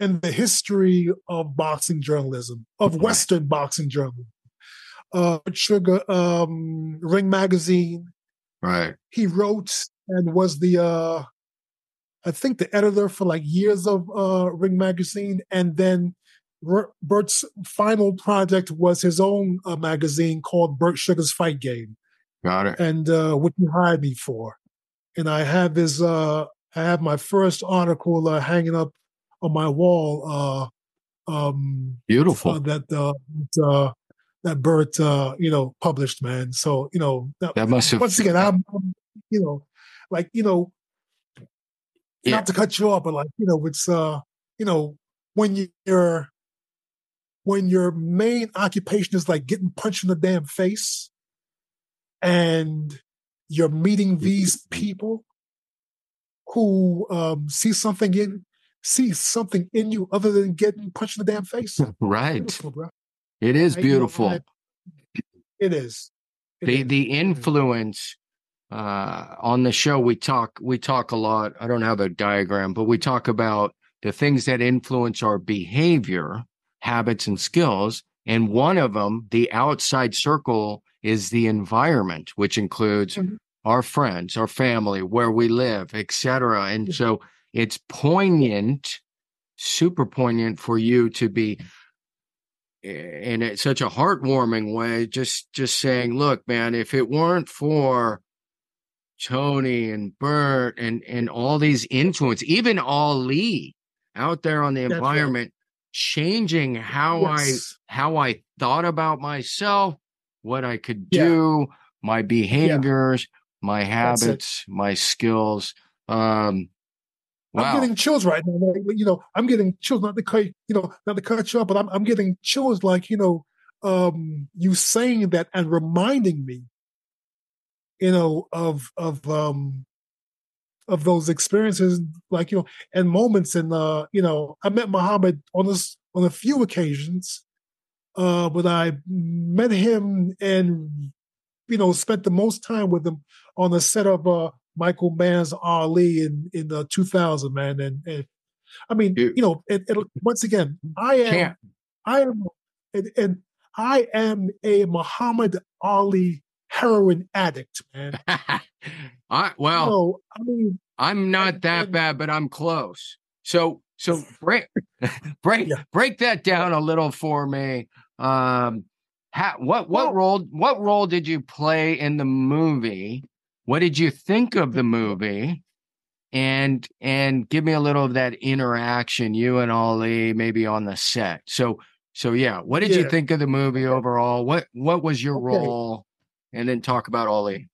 Speaker 2: in the history of boxing journalism, of Western boxing journalism. Uh, Sugar, um, Ring Magazine,
Speaker 1: Right.
Speaker 2: he wrote and was the uh I think the editor for like years of uh Ring magazine and then R- Bert's final project was his own uh, magazine called Bert Sugar's Fight Game
Speaker 1: Got it.
Speaker 2: and uh which he hired me for and I have his uh I have my first article uh, hanging up on my wall uh um
Speaker 1: Beautiful.
Speaker 2: uh, that uh, that, uh that Bert uh you know published man so you know that,
Speaker 1: that must have.
Speaker 2: once again, I'm, I'm, you know, like you know,
Speaker 1: Yeah.
Speaker 2: not to cut you off, but like you know, it's uh, you know, when you're when your main occupation is like getting punched in the damn face, and you're meeting these people who um see something in see something in you other than getting punched in the damn face.
Speaker 1: right.
Speaker 2: Beautiful.
Speaker 1: It is beautiful.
Speaker 2: It is. It
Speaker 1: the
Speaker 2: is.
Speaker 1: the influence uh on the show we talk we talk a lot i don't have a diagram but we talk about the things that influence our behavior habits and skills and one of them the outside circle is the environment which includes
Speaker 2: Mhm.
Speaker 1: our friends our family where we live etc and so it's poignant super poignant for you to be in it such a heartwarming way just just saying look man if it weren't for tony and bert and and all these influence even ali out there on the
Speaker 2: That's right.
Speaker 1: environment changing how
Speaker 2: Yes.
Speaker 1: i how i thought about myself what i could
Speaker 2: Yeah.
Speaker 1: do my behaviors my habits my skills um wow
Speaker 2: I'm getting chills right now. Like, you know, I'm getting chills. Not to cut, you know, not to cut you off, but I'm I'm getting chills. Like you know, um, you saying that and reminding me, you know, of of um, of those experiences, like you know, and moments. And uh, you know, I met Muhammad on this on a few occasions, uh, but I met him and you know spent the most time with him on the set of uh Michael Mann's Ali in in uh, 2000, man. And, and I mean,
Speaker 1: You-
Speaker 2: you know, it, it, once again, I am,
Speaker 1: Can't.
Speaker 2: I am, and, and I am a Muhammad Ali heroin addict, man.
Speaker 1: I well
Speaker 2: So I mean,
Speaker 1: I'm not
Speaker 2: And-
Speaker 1: that bad, but I'm close. So so break break
Speaker 2: Yeah.
Speaker 1: break that down a little for me. Um ha, what what
Speaker 2: Well-
Speaker 1: role what role did you play in the movie? What did you think of the movie? And and give me a little of that interaction, you and Ali, maybe on the set. So so yeah, what did you think of the movie overall? What what was your
Speaker 2: Okay.
Speaker 1: role? And then talk about Ali.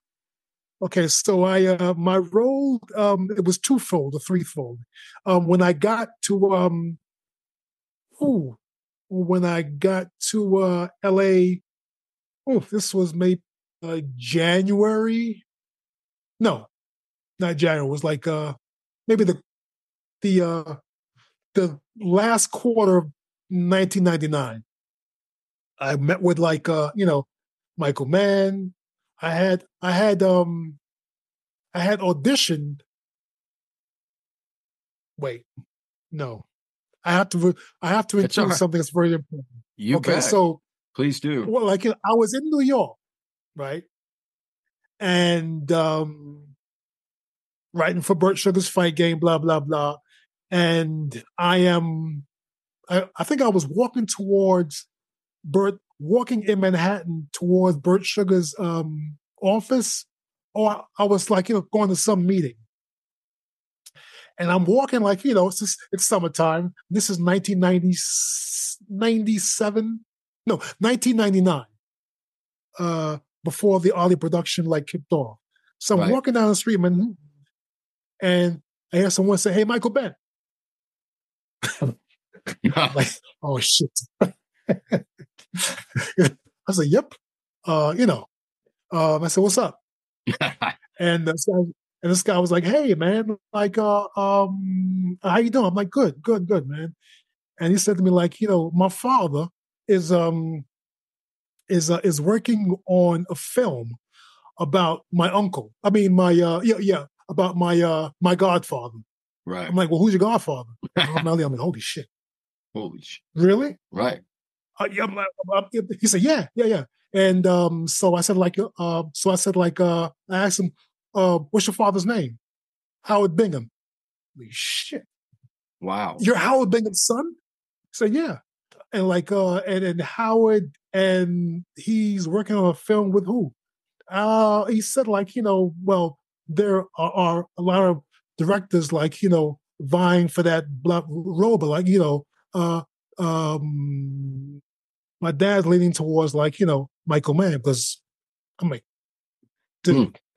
Speaker 2: Okay, so I uh my role um it was twofold or threefold. Um when I got to um ooh, when I got to uh LA oh this was maybe uh January. No, not January, it was like uh maybe the the uh the last quarter of 1999. I met with like uh, you know, Michael Mann. I had I had um I had auditioned. Wait, no. I have to I have to include
Speaker 1: right.
Speaker 2: something that's very important.
Speaker 1: You
Speaker 2: okay,
Speaker 1: bet.
Speaker 2: so
Speaker 1: Please do.
Speaker 2: well, like I was in New York, right? And um writing for Bert Sugar's fight game, blah, blah, blah. And I am I, I think I was walking towards Bert walking in Manhattan towards Bert Sugar's um office, or I, I was like, you know, going to some meeting. And I'm walking like, you know, it's just, it's summertime. This is 1997, no, 1999, uh, before the Ali production like kicked off. So I'm
Speaker 1: Right.
Speaker 2: walking down the street, man, and I hear someone say, "Hey, Michael Bentt." Like, oh shit. I said, "Yep." Uh, you know, um, I said, "What's up?" And this guy, and this guy was like, "Hey, man, like, uh, um, how you doing?" I'm like, "Good, good, good, man." And he said to me, like, you know, my father is um is uh, is working on a film about my uncle. I mean, my uh, yeah, yeah, about my uh, my godfather.
Speaker 1: right.
Speaker 2: I'm like, well, who's your godfather? I'm like, holy shit,
Speaker 1: Holy shit.
Speaker 2: really?
Speaker 1: Right.
Speaker 2: Uh, yeah, I'm like, I'm- he said, yeah, yeah, yeah. And um, so I said, like, uh, so I said, like, uh, I asked him, uh, what's your father's name? Howard Bingham. Holy shit,
Speaker 1: Wow.
Speaker 2: you're Howard Bingham's son? So yeah. And like, uh, and and Howard, and he's working on a film with who? Uh, he said, like, you know, well, there are, are a lot of directors, like, you know, vying for that black role, but like, you know, uh, um, my dad's leaning towards like, you know, Michael Mann because I'm like, dude,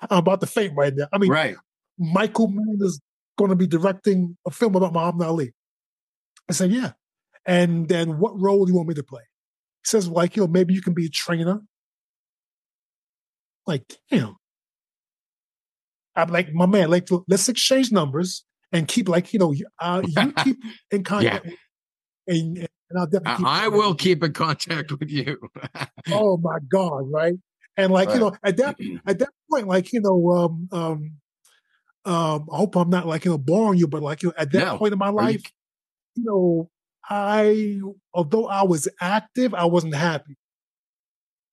Speaker 2: I'm about to faint right now. I mean,
Speaker 1: right.
Speaker 2: Michael Mann is going to be directing a film about Muhammad Ali. I said, yeah. And then what role do you want me to play? He says, like, you know, maybe you can be a trainer. Like, damn. I'm like, my man, like, let's exchange numbers and keep, like, you know, you- uh, you keep in contact. And, and I'll definitely keep
Speaker 1: I, will keep in contact with you.
Speaker 2: Oh my God, right? And like, you know, at that at that point, like, you know, um, um, um, I hope I'm not like, you know, boring you, but like, you know, at that
Speaker 1: No.
Speaker 2: point in my
Speaker 1: Are you-
Speaker 2: life, you know, I, although I was active, I wasn't happy.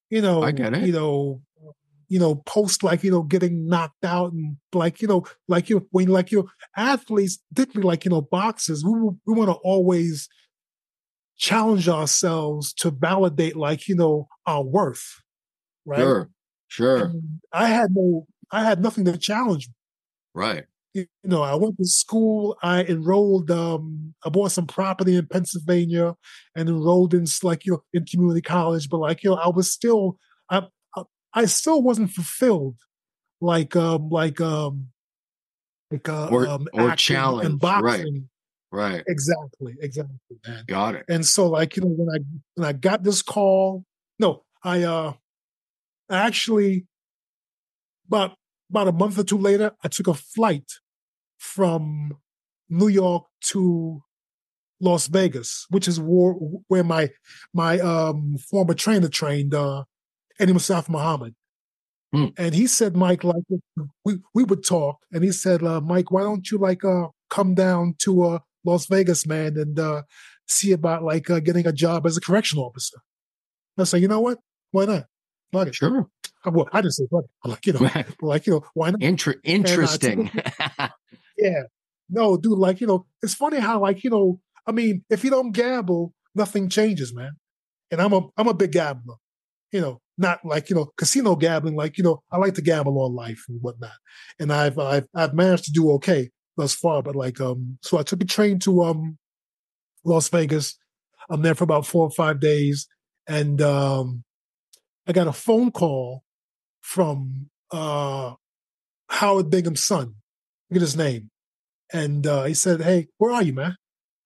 Speaker 2: You know,
Speaker 1: I get it.
Speaker 2: You know, you know, post like you know, getting knocked out and like you know, like you when like you athletes, particularly like you know, boxers, we we want to always challenge ourselves to validate like you know our worth, right?
Speaker 1: Sure. Sure.
Speaker 2: And I had no, I had nothing to challenge
Speaker 1: Right.
Speaker 2: You know, I went to school. I enrolled. Um, I bought some property in Pennsylvania and enrolled in like you know in community college. But like you know, I was still, I, I, I still wasn't fulfilled, like um, like um, like uh,
Speaker 1: Or-
Speaker 2: um,
Speaker 1: or
Speaker 2: acting
Speaker 1: challenged,
Speaker 2: and
Speaker 1: right.
Speaker 2: boxing.
Speaker 1: Right.
Speaker 2: Exactly, exactly, man.
Speaker 1: Got it.
Speaker 2: And so, like you know, when I when I got this call, no, I uh, I actually about about a month or two later, I took a flight from New York to Las Vegas, which is where, where my my um, former trainer trained, uh, Eddie Mustafa Muhammad.
Speaker 1: Hmm.
Speaker 2: And he said, Mike, like we we would talk, and he said, uh, Mike, why don't you like uh, come down to uh, Las Vegas, man, and uh, see about like uh, getting a job as a correctional officer? I said, you know what? Why not? It.
Speaker 1: Sure.
Speaker 2: Well, I didn't say. I'm like, you know, like you know, why not?
Speaker 1: Inter- interesting.
Speaker 2: Yeah. No, dude, like, you know, it's funny how, like, you know, I mean, if you don't gamble, nothing changes, man. And I'm a I'm a big gambler. You know, not like, you know, casino gambling, like, you know, I like to gamble on life and whatnot. And I've I've I've managed to do okay thus far. But like um so I took a train to um Las Vegas. I'm there for about four or five days. And um I got a phone call from uh Howard Bingham's son. Look at his name. And uh, he said, Hey, where are you, man?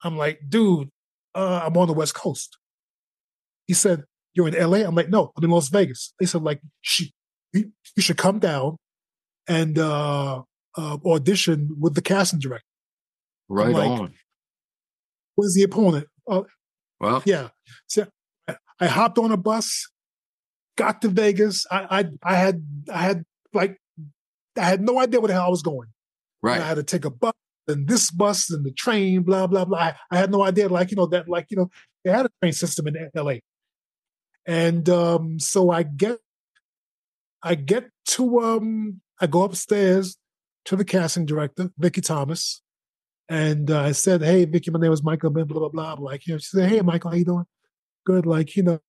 Speaker 2: I'm like, dude, uh, I'm on the West Coast. He said, You're in LA? I'm like, No, I'm in Las Vegas. They said, like, "Sh- you, you should come down and uh, uh, audition with the casting director.
Speaker 1: Right
Speaker 2: like,
Speaker 1: on.
Speaker 2: Was the opponent? Oh,
Speaker 1: Well,
Speaker 2: yeah. So I hopped on a bus, got to Vegas. I, I I had I had like I had no idea where the hell I was going. And I had to take a bus and this bus and the train, blah blah blah. I, I had no idea, like you know that, like you know, they had a train system in L.A. And um, so I get, I get to, um, I go upstairs to the casting director, Vicky Thomas, and uh, I said, "Hey, Vicky, my name is Michael." Blah blah blah. blah. Like you know, she said, "Hey, Michael, how you doing? Good. Like you know,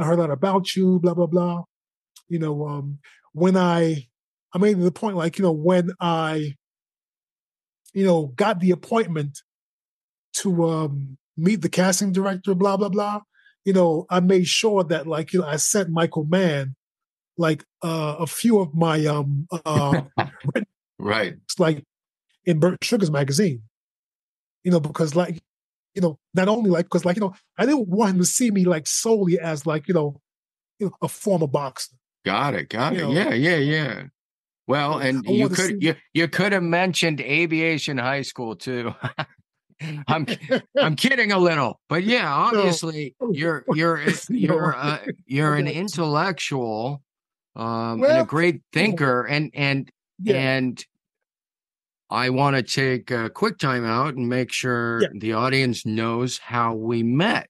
Speaker 2: I heard a lot about you. Blah blah blah. You know, um, when I, I made the point, like you know, when I you know, got the appointment to um, meet the casting director, blah blah blah. You know, I made sure that like you know, I sent Michael Mann like uh, a few of my um uh,
Speaker 1: Right.
Speaker 2: like in Bert Sugar's magazine. You know, because like you know, not only like because like you know, I didn't want him to see me like solely as like you know, you know a former boxer.
Speaker 1: Got it. Got
Speaker 2: You
Speaker 1: it.
Speaker 2: know,
Speaker 1: yeah, yeah, yeah. Well, and
Speaker 2: I
Speaker 1: you could you you could have mentioned aviation high school too. I'm I'm kidding a little, but yeah, obviously you're you're you're uh, you're an intellectual, um, and a great thinker, and and
Speaker 2: yeah,
Speaker 1: and I want to take a quick time out and make sure
Speaker 2: Yeah.
Speaker 1: the audience knows how we met.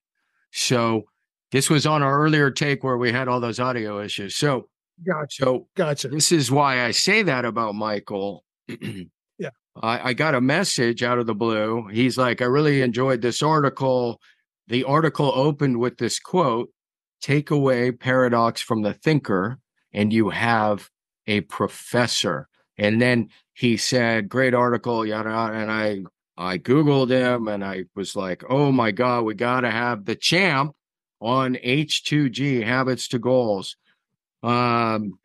Speaker 1: So this was on our earlier take where we had all those audio issues. So
Speaker 2: gotcha,
Speaker 1: so
Speaker 2: gotcha.
Speaker 1: this is why I say that about Michael.
Speaker 2: Yeah.
Speaker 1: I, I got a message out of the blue. He's like, I really enjoyed this article. The article opened with this quote Take away paradox from the thinker, and you have a professor. And then he said, Great article, yada, yada. And I, I Googled him and I was like, Oh my God, we got to have the champ on H2G, Habits to Goals. Um,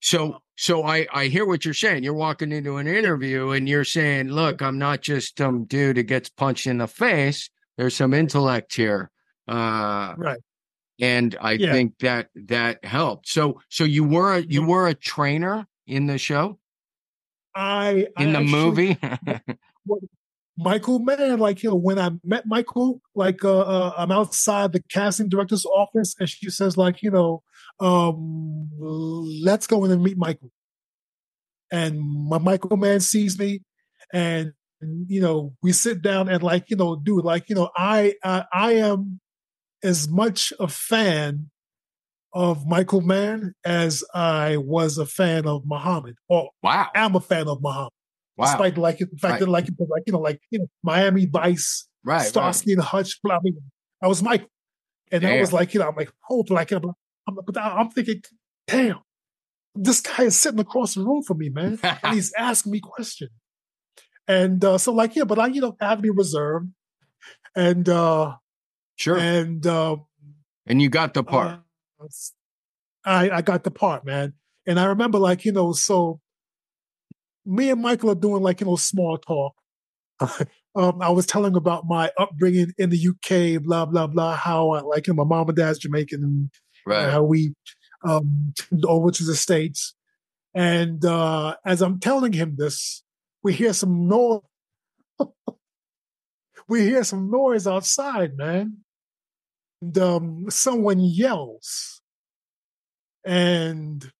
Speaker 1: so so I I hear what you're saying. You're walking into an interview and you're saying, "Look, I'm not just some dude who gets punched in the face. There's some intellect here." Uh
Speaker 2: Right.
Speaker 1: and I
Speaker 2: Yeah.
Speaker 1: think that that helped. So so you were a, you were a trainer in the show,
Speaker 2: I I
Speaker 1: in the
Speaker 2: actually-
Speaker 1: movie?
Speaker 2: Michael Mann, like you know, when I met Michael, like uh, uh, I'm outside the casting director's office, and she says, like you know, um, let's go in and meet Michael. And my Michael Mann sees me, and you know, we sit down and like you know, dude, like you know, I I, I am as much a fan of Michael Mann as I was a fan of Muhammad, or
Speaker 1: wow.
Speaker 2: I am a fan of Muhammad
Speaker 1: Wow.
Speaker 2: despite like the fact
Speaker 1: Right.
Speaker 2: that like like you know like you know Miami Vice,
Speaker 1: right. right.
Speaker 2: Starsky and Hutch, blah blah. blah. I was Mike, and I was like you know I'm like hold like you know, I'm, but I'm thinking, damn, this guy is sitting across the room from me, man, and he's asking me questions, and uh, so like yeah, but I you know I have to be reserved, and uh
Speaker 1: sure.
Speaker 2: and uh,
Speaker 1: and you got the part.
Speaker 2: uh, I I got the part, man. And I remember like, you know, so me and Michael are doing like, you know, small talk. um, I was telling about my upbringing in the UK, blah, blah, blah, how I like you know, my mom and dad's Jamaican and
Speaker 1: right.
Speaker 2: how we um moved over to the States. And uh as I'm telling him this, we hear some noise. we hear some noise outside, man. And um someone yells. And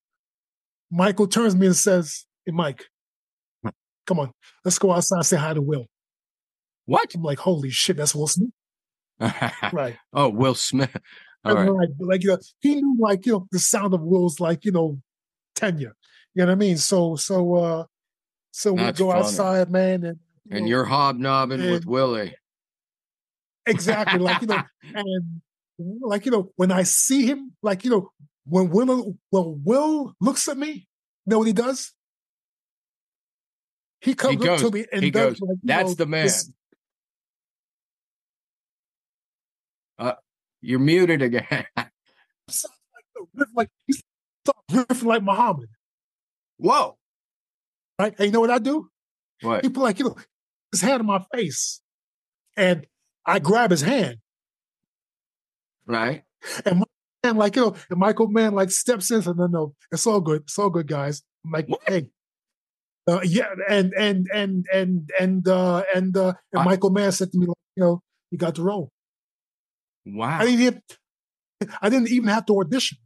Speaker 2: Michael turns to me and says, Hey Mike, come on, let's go outside and say hi to Will.
Speaker 1: what?
Speaker 2: I'm like, holy shit, that's Will Smith. Right.
Speaker 1: oh, Will Smith. All
Speaker 2: And
Speaker 1: right.
Speaker 2: like, you know, he knew like you know the sound of Will's like you know tenure. You know what I mean? So so uh so we
Speaker 1: That's
Speaker 2: go
Speaker 1: funny.
Speaker 2: outside, man, and you
Speaker 1: And
Speaker 2: know,
Speaker 1: you're hobnobbing with Willie.
Speaker 2: exactly like you know, and like you know when I see him, like you know when Will when Will looks at me, you know what he does? He comes up
Speaker 1: goes-
Speaker 2: to me and
Speaker 1: he
Speaker 2: does
Speaker 1: goes,
Speaker 2: like,
Speaker 1: "That's
Speaker 2: know,
Speaker 1: the man."
Speaker 2: this- uh,
Speaker 1: You're muted again.
Speaker 2: like he's riffing like Muhammad,
Speaker 1: Whoa.
Speaker 2: right? And you know what I do?
Speaker 1: What?
Speaker 2: He put like you know his hand on my face, and I grab his hand,
Speaker 1: Right.
Speaker 2: and like you know, and Michael Mann like steps in and says, "No, no, it's all good, it's all good, guys." I'm like,
Speaker 1: What?
Speaker 2: "Hey, Uh, yeah, and and and and and uh, and uh, and
Speaker 1: I-
Speaker 2: Michael Mann said to me, like, you know, you got the role.
Speaker 1: Wow.
Speaker 2: I didn't even, I didn't even have to audition.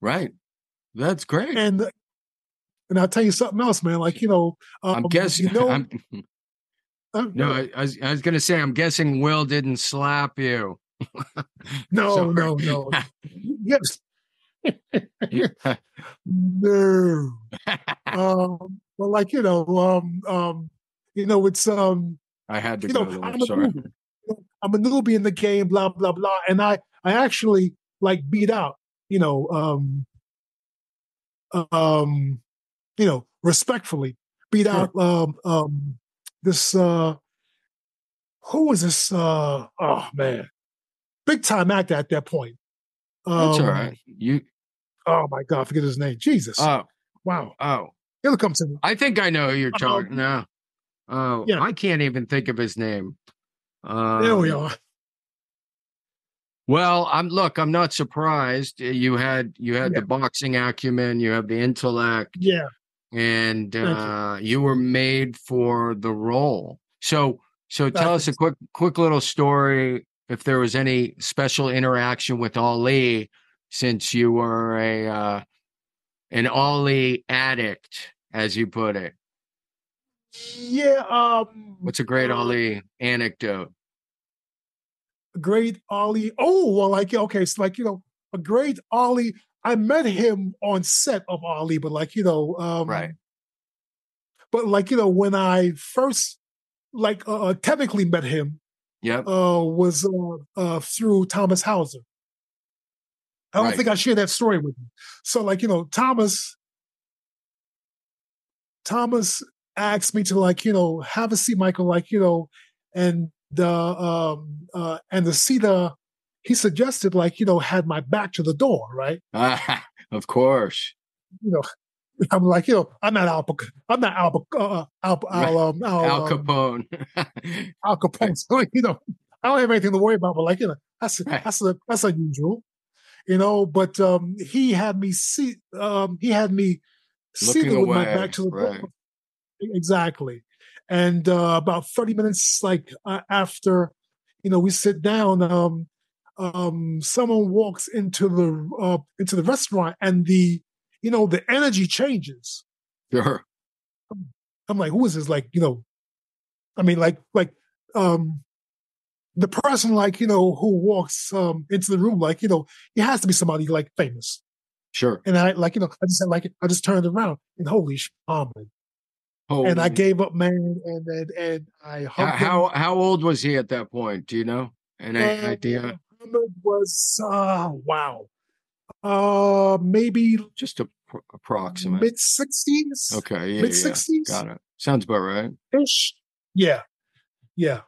Speaker 1: right. That's great.
Speaker 2: And and I'll tell you something else, man. Like you know, um,
Speaker 1: I'm guessing.
Speaker 2: You know,
Speaker 1: I'm,
Speaker 2: uh,
Speaker 1: no, I, I was, I was going to say, I'm guessing Will didn't slap you.
Speaker 2: no, no, no. yes. no. Um, but like you know, um, um, you know, it's um,
Speaker 1: I had to
Speaker 2: you
Speaker 1: go.
Speaker 2: know,
Speaker 1: there,
Speaker 2: I'm a
Speaker 1: sorry.
Speaker 2: newbie. I'm a newbie in the game, blah blah blah, and I I actually like beat out, you know, um, um, you know, respectfully beat
Speaker 1: Sure.
Speaker 2: out um um this uh who was this uh oh man big time actor at that point.
Speaker 1: That's all
Speaker 2: Um,
Speaker 1: right. You.
Speaker 2: Oh my god, forget his name. Jesus,
Speaker 1: Oh,
Speaker 2: wow,
Speaker 1: oh.
Speaker 2: it'll come to me.
Speaker 1: I think I know who you're
Speaker 2: Um,
Speaker 1: talking. No. Oh,
Speaker 2: yeah.
Speaker 1: I can't even think of his name. Um,
Speaker 2: There we are.
Speaker 1: Well, I'm look. I'm not surprised. Uh, You had you had
Speaker 2: Yeah.
Speaker 1: the boxing acumen. You have the intellect.
Speaker 2: Yeah,
Speaker 1: and
Speaker 2: Thank you.
Speaker 1: uh, you. were made for the role. So, so tell us a quick, quick little story. If there was any special interaction with Ali, since you were a uh, an Ali addict, as you put it.
Speaker 2: yeah. Um,
Speaker 1: What's a great Ali anecdote?
Speaker 2: great Ali. Oh, well, like okay, it's like you know, a great Ali. I met him on set of Ali, but like you know, um,
Speaker 1: Right.
Speaker 2: But like you know, when I first like uh, uh, technically met him,
Speaker 1: Yep.
Speaker 2: uh, was uh, uh, through Thomas Hauser. I don't
Speaker 1: Right.
Speaker 2: think I shared that story with you. So like you know, Thomas, Thomas asked me to like you know have a seat, Michael, like you know, and the um uh and the seat uh he suggested like you know had my back to the door, right?
Speaker 1: Ah, of course.
Speaker 2: You know, I'm like you know I'm not Al, I'm not Al, Pac- uh, Al, Al, um, Al,
Speaker 1: Al
Speaker 2: um,
Speaker 1: Capone.
Speaker 2: Al Capone. So, you know, I don't have anything to worry about, but like, you know, that's that's that's unusual, you know. But um, he had me see, um, he had me seated with my back to the
Speaker 1: right.
Speaker 2: door. Exactly, and uh, about thirty minutes, like uh, after, you know, we sit down. Um, um, someone walks into the uh, into the restaurant, and the you know the energy changes.
Speaker 1: sure.
Speaker 2: I'm like, who is this? Like, you know, I mean, like, like, um, the person, like, you know, who walks um into the room, like, you know, it has to be somebody like famous.
Speaker 1: Sure.
Speaker 2: And I, like, you know, I just said, like, I just turned around and holy sh, Ahmed. And I gave up, man, and and, and I
Speaker 1: how, how how old was he at that point? Do you know? Any
Speaker 2: Uh,
Speaker 1: idea?
Speaker 2: Ahmed was, uh, wow, uh, maybe
Speaker 1: Just a pr- approximate.
Speaker 2: mid sixties,
Speaker 1: okay, yeah,
Speaker 2: mid
Speaker 1: yeah,
Speaker 2: sixties.
Speaker 1: got it. Sounds about right.
Speaker 2: ish. Yeah. Yeah.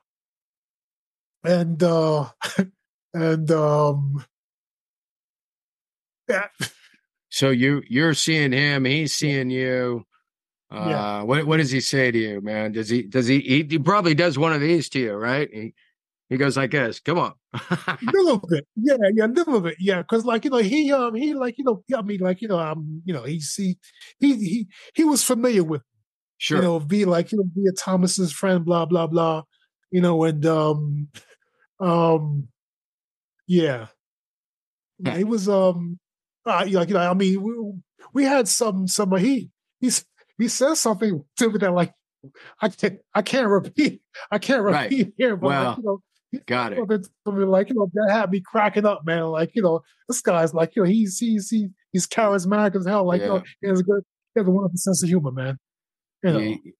Speaker 2: And uh and um yeah,
Speaker 1: So you you're seeing him, he's seeing you. Uh,
Speaker 2: Yeah.
Speaker 1: what what does he say to you, man? Does he does he he, he probably does one of these to you, right? He he goes like this. Come on.
Speaker 2: a little bit. Yeah, yeah, a little bit. Yeah. Cause like, you know, he um he like, you know, I mean, like, you know, um, you know, he he he he was familiar with,
Speaker 1: sure.
Speaker 2: you know, be like, you know, be a Thomas's friend, blah, blah, blah, you know, and um um yeah.
Speaker 1: Yeah.
Speaker 2: He was um uh, like you know, I mean we, we had some some he he's he says something to me that like I can't I can't repeat I can't
Speaker 1: Right.
Speaker 2: repeat here, but
Speaker 1: Well,
Speaker 2: like, you know,
Speaker 1: got it.
Speaker 2: something to me like you know that had me cracking up, man. Like you know, this guy's like you know he's he's he, he's charismatic as hell. Like you know, he has a good he has a wonderful sense of humor, man. You know,
Speaker 1: He,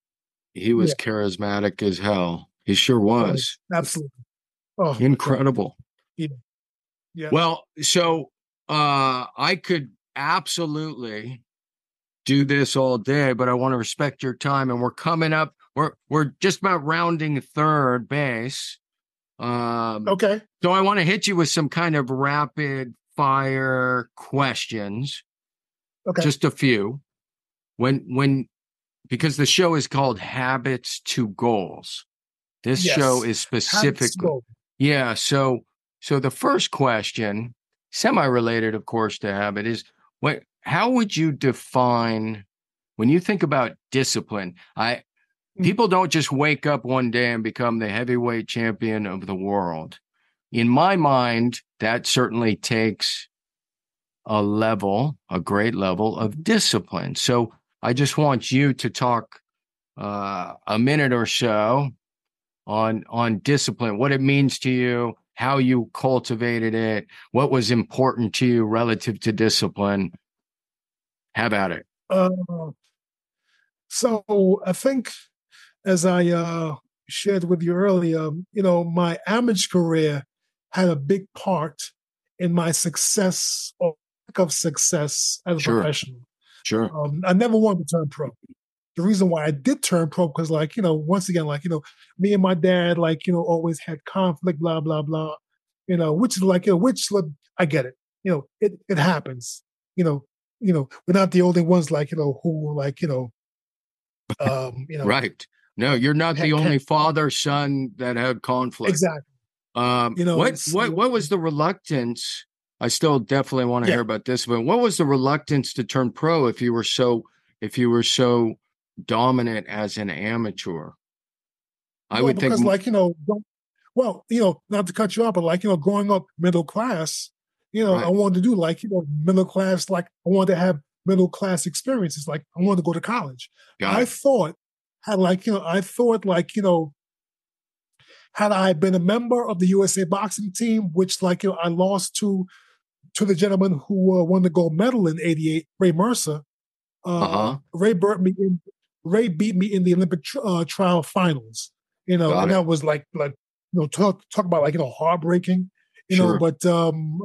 Speaker 1: he was charismatic as hell. He sure was.
Speaker 2: absolutely. Oh.
Speaker 1: Incredible.
Speaker 2: Yeah.
Speaker 1: Well, so uh I could absolutely do this all day, but I want to respect your time and we're coming up we're we're just about rounding third base. Um
Speaker 2: Okay.
Speaker 1: so I want to hit you with some kind of rapid fire questions.
Speaker 2: Okay.
Speaker 1: Just a few. When when because the show is called Habits to Goals. This
Speaker 2: Yes.
Speaker 1: show is specifically yeah. So, so the first question, semi-related, of course, to habit is what? How would you define when you think about discipline, I. people don't just wake up one day and become the heavyweight champion of the world. In my mind, that certainly takes a level, a great level of discipline. So I just want you to talk uh, a minute or so on on discipline, what it means to you, how you cultivated it, what was important to you relative to discipline. How about it?
Speaker 2: Uh, so I think, as I uh, shared with you earlier, you know, my amateur career had a big part in my success or lack of success as a
Speaker 1: Sure.
Speaker 2: professional.
Speaker 1: Sure.
Speaker 2: Um, I never wanted to turn pro. The reason why I did turn pro because, like, you know, once again, like, you know, me and my dad, like, you know, always had conflict, blah blah blah. You know, which is like, you know, which look, I get it. You know, it it happens. You know, you know, we're not the only ones, like, you know, who like, you know, um, you know,
Speaker 1: Right. No, you're not the only father son that had conflict.
Speaker 2: exactly.
Speaker 1: Um,
Speaker 2: You know,
Speaker 1: what what what was the reluctance? I still definitely want to
Speaker 2: Yeah.
Speaker 1: hear about this, but what was the reluctance to turn pro if you were so if you were so dominant as an amateur? I
Speaker 2: Well,
Speaker 1: would think
Speaker 2: because, like, you know, don't- well, you know, not to cut you off, but like, you know, growing up middle class, you know,
Speaker 1: Right.
Speaker 2: I wanted to do like, you know, middle class, like, I wanted to have middle class experiences. Like, I wanted to go to college.
Speaker 1: got
Speaker 2: I
Speaker 1: it.
Speaker 2: thought, had like, you know, I thought, like, you know, had I been a member of the USA boxing team, which, like, you know, I lost to to the gentleman who uh, won the gold medal in '88, Ray Mercer. Uh,
Speaker 1: Uh-huh.
Speaker 2: Ray beat me in. Ray beat me in the Olympic tr- uh, trial finals. You know,
Speaker 1: Got
Speaker 2: and
Speaker 1: it.
Speaker 2: that was like, like you know, talk talk about like you know heartbreaking. You
Speaker 1: Sure.
Speaker 2: know, but um,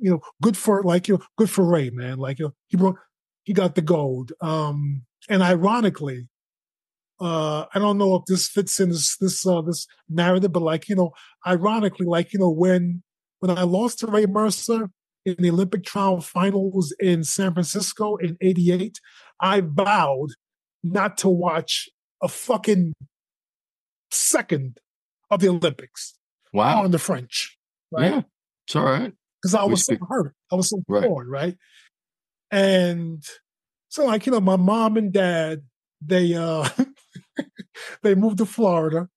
Speaker 2: you know, good for like you know, good for Ray, man. Like you know, he brought he got the gold. Um, and ironically, uh, I don't know if this fits in this this uh, this narrative, but like you know, ironically, like you know, when when I lost to Ray Mercer in the Olympic trial finals in San Francisco in '88, I vowed not to watch a fucking second of the Olympics
Speaker 1: Wow.
Speaker 2: on the French, right?
Speaker 1: Yeah. It's all right.
Speaker 2: because I was so hurt. I was so
Speaker 1: Right.
Speaker 2: torn, right? And so, like you know, my mom and dad they uh they moved to Florida.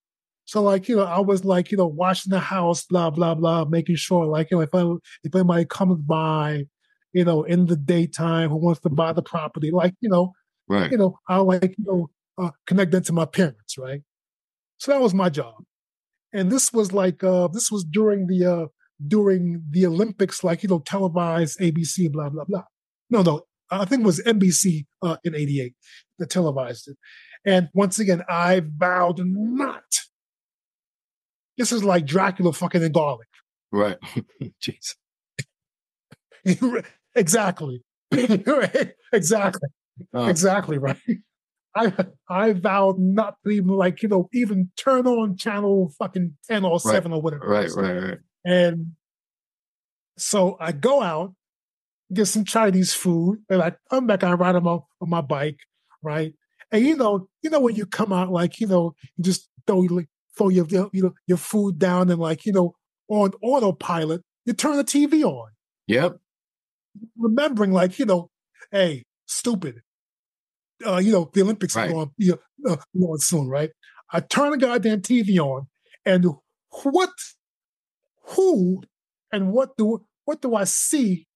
Speaker 2: So, like you know, I was like you know washing the house, blah blah blah, making sure like you know if I if anybody comes by, you know, in the daytime who wants to buy the property, like you know,
Speaker 1: Right.
Speaker 2: you know, I'll like you know uh, connect them to my parents, right? So that was my job, and this was like uh this was during the uh during the Olympics, like you know, televised ABC, blah blah blah. No, no, I think it was NBC uh, in '88 that televised it. And once again, I vowed not. This is like Dracula fucking in garlic.
Speaker 1: Right. Jeez.
Speaker 2: exactly. exactly. Exactly right. I I vowed not to even like you know even turn on channel fucking ten or seven or whatever.
Speaker 1: right, right, right.
Speaker 2: And so I go out, get some Chinese food, and I come back. I ride on my on my bike, right? And you know, you know when you come out, like you know, you just throw your throw your you know your food down and like you know on autopilot, you turn the TV on,
Speaker 1: Yep.
Speaker 2: remembering like you know, hey, stupid. Uh, you know, the Olympics
Speaker 1: Right.
Speaker 2: are going, you know, uh, soon, right? I turn the goddamn TV on, and what, who, and what do what do I see?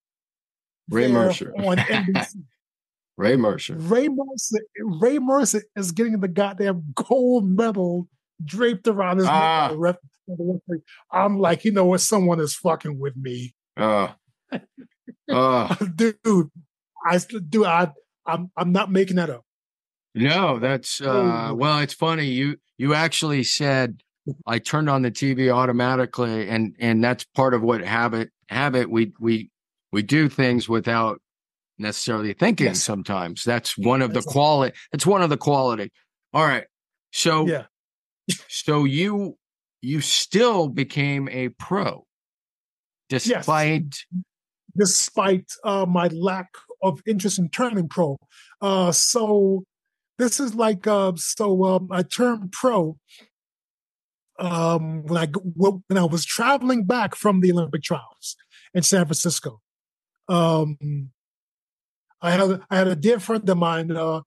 Speaker 1: Ray Mercer.
Speaker 2: on NBC.
Speaker 1: Ray Mercer.
Speaker 2: Ray Mercer. Ray Mercer is getting the goddamn gold medal draped around his neck.
Speaker 1: Ah.
Speaker 2: by the ref- by the referee. I'm like, you know what? Someone is fucking with me,
Speaker 1: Uh, uh,
Speaker 2: dude. I do. I. I'm. I'm not making that up.
Speaker 1: no, that's uh,
Speaker 2: Oh.
Speaker 1: well, it's funny. You you actually said I turned on the TV automatically, and and that's part of what habit habit we we we do things without necessarily thinking.
Speaker 2: Yes.
Speaker 1: Sometimes that's one of the quality. That's one of the quality. All right, so
Speaker 2: Yeah.
Speaker 1: so you you still became a pro despite
Speaker 2: despite uh, my lack of interest in turning pro. Uh, so this is like uh, so um, I turned pro um, when I when I was traveling back from the Olympic trials in San Francisco. Um, I had a, I had a dear friend of mine uh,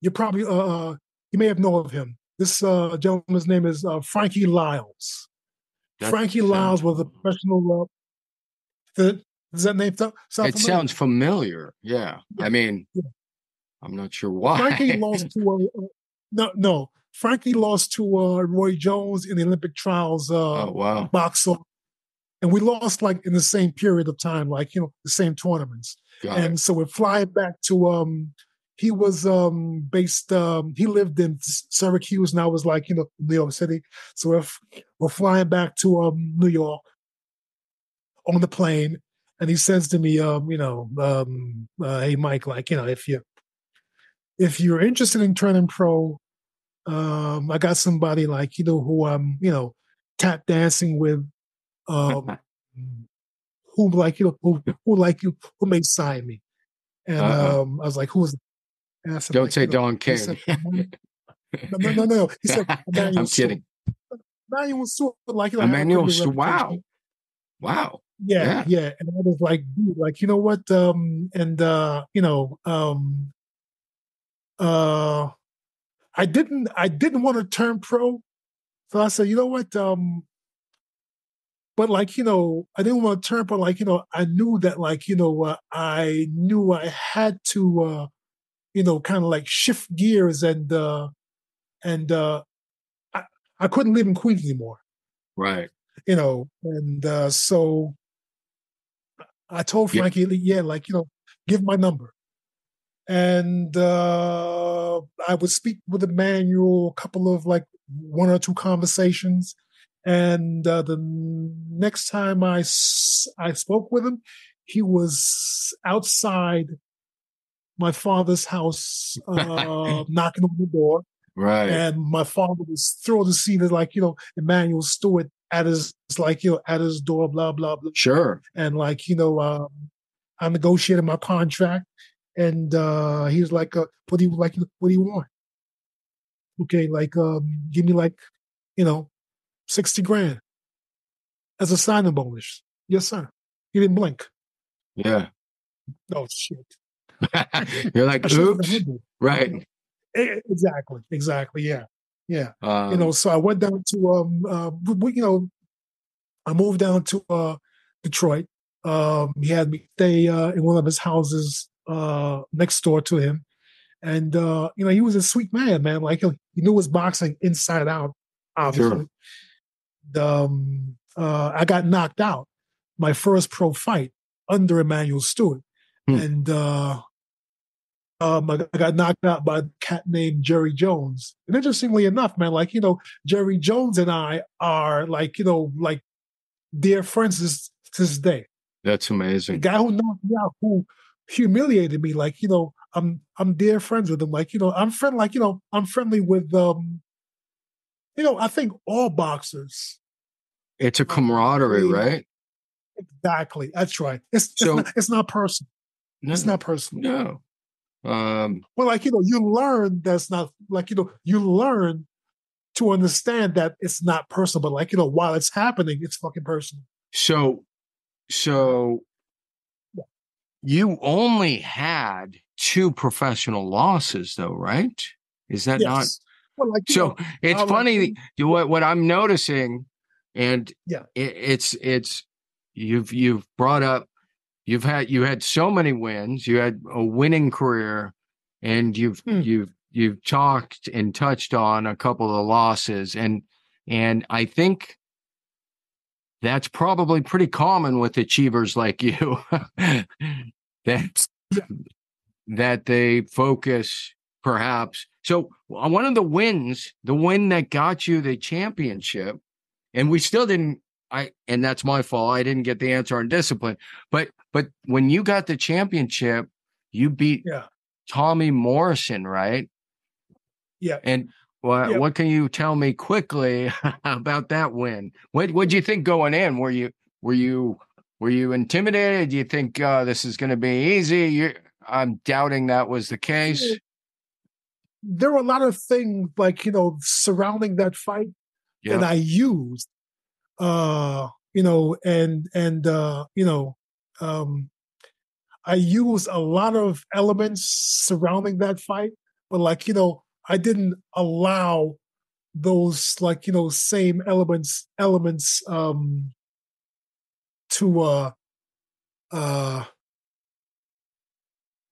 Speaker 2: you probably uh, uh you may have known of him. This uh, gentleman's name is uh, Frankie Liles.
Speaker 1: That
Speaker 2: Frankie
Speaker 1: sounds-
Speaker 2: Liles was a professional. Uh, the, does that name sound sound
Speaker 1: It
Speaker 2: familiar?
Speaker 1: sounds familiar. Yeah. I mean,
Speaker 2: Yeah.
Speaker 1: I'm not sure why.
Speaker 2: Frankie lost to no no. Frankie lost to uh, Roy Jones in the Olympic trials uh,
Speaker 1: oh wow.
Speaker 2: box off, and we lost like in the same period of time, like you know the same tournaments.
Speaker 1: Got it.
Speaker 2: and so we're flying back to um he was um based um he lived in Syracuse and I was like you know New York City so we're, f- we're flying back to um New York on the plane and he says to me um you know um uh, hey Mike like you know if you if you're interested in turning pro um I got somebody like you know who I'm you know tap dancing with um who like you know who, who like you who may sign me and
Speaker 1: Uh-uh.
Speaker 2: um I was like who's and I said,
Speaker 1: Don't
Speaker 2: like,
Speaker 1: say
Speaker 2: you know,
Speaker 1: Don King.
Speaker 2: said, no, no, no, no. He said,
Speaker 1: I'm kidding.
Speaker 2: Emanuel Steward, like, you know,
Speaker 1: Emanuel
Speaker 2: Steward.
Speaker 1: Wow. Wow.
Speaker 2: Yeah,
Speaker 1: Yeah.
Speaker 2: yeah, And I was like, dude, like, you know what? Um, and uh, you know, um uh I didn't I didn't want to turn pro. So I said, you know what? Um but like, you know, I didn't want to turn pro, like, you know, I knew that like, you know, uh, I knew I had to uh, you know, kind of like shift gears and uh and uh I, I couldn't live in Queens anymore
Speaker 1: Right.
Speaker 2: you know, and uh, so I told
Speaker 1: Yeah.
Speaker 2: Frankie, yeah, like you know, give my number, and uh, I would speak with Emanuel a couple of like one or two conversations, and uh, the next time I, I spoke with him, he was outside my father's house, uh, knocking on the door
Speaker 1: Right.
Speaker 2: and my father was thrilled to see that like you know Emanuel Steward at his like you know at his door blah blah blah
Speaker 1: sure.
Speaker 2: and like you know um, I negotiated my contract and uh he was like uh, what do you like what do you want okay like um give me like you know 60 grand as a signing bonus. Yes sir. He didn't blink.
Speaker 1: Yeah.
Speaker 2: oh shit.
Speaker 1: You're like, oops. Right.
Speaker 2: Exactly. Exactly. Yeah. Yeah.
Speaker 1: Um,
Speaker 2: you know so i went down to um uh, we, you know i moved down to uh detroit. Um he had me stay uh in one of his houses uh next door to him. And uh you know he was a sweet man man. Like he knew his boxing inside out obviously um uh i got knocked out my first pro fight under emanuel steward
Speaker 1: Hmm.
Speaker 2: and uh um, I got- I got knocked out by a cat named Jerry Jones. And interestingly enough, man, like, you know, Jerry Jones and I are like, you know, like dear friends this, to this day.
Speaker 1: that's
Speaker 2: The
Speaker 1: amazing.
Speaker 2: guy who knocked me out, who humiliated me, like, you know, I'm I'm dear friends with him. Like, you know, I'm friend, like, you know, I'm friendly with um, you know, I think all boxers.
Speaker 1: It's a camaraderie, right?
Speaker 2: Exactly. That's right. It's it's, not, it's not personal.
Speaker 1: No.
Speaker 2: It's not personal.
Speaker 1: No. Um,
Speaker 2: Well, like, you know, you learn that's not like, you know, you learn to understand that it's not personal, but like, you know, while it's happening, it's fucking personal.
Speaker 1: so, so you only had two professional losses, though, right? Is that not?
Speaker 2: Yes. Well, like,
Speaker 1: So it's
Speaker 2: like,
Speaker 1: funny you- what what I'm noticing, and
Speaker 2: Yeah.
Speaker 1: it, it's it's you've you've brought up you've had you had so many wins, you had a winning career, and you've
Speaker 2: Hmm.
Speaker 1: you've you've talked and touched on a couple of the losses, and and I think that's probably pretty common with achievers like you. that that they focus perhaps. So uh, one of the wins, the win that got you the championship, and we still didn't. I and that's my fault. I didn't get the answer on discipline. But but when you got the championship, you beat
Speaker 2: Yeah.
Speaker 1: Tommy Morrison, right?
Speaker 2: Yeah.
Speaker 1: And what
Speaker 2: Yeah.
Speaker 1: what can you tell me quickly about that win? What what do you think going in? Were you were you were you intimidated? Do you think uh, this is going to be easy? You're, I'm doubting that was the case.
Speaker 2: There were a lot of things like, you know, surrounding that fight that I used, uh, you know, and, and, uh, you know, um, I used a lot of elements surrounding that fight, but like you know, I didn't allow those like you know same elements elements um to uh uh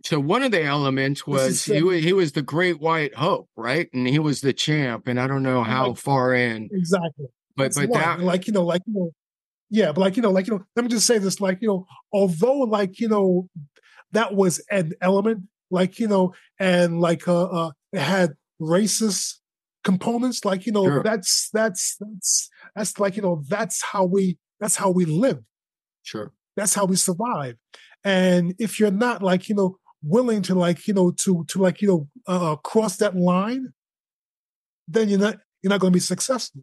Speaker 1: so one of the elements was he was, he was the great white hope, right? And he was the champ. And I don't know how like, far in
Speaker 2: exactly,
Speaker 1: but but that
Speaker 2: like you know like you know yeah, but like you know like you know let me just say this like you know although like you know that was an element like you know and like uh, uh it had racist components like you know sure. that's that's that's that's like you know that's how we that's how we live
Speaker 1: sure
Speaker 2: that's how we survive and if you're not like you know willing to like you know to to like you know uh, cross that line then you're not you're not going to be successful.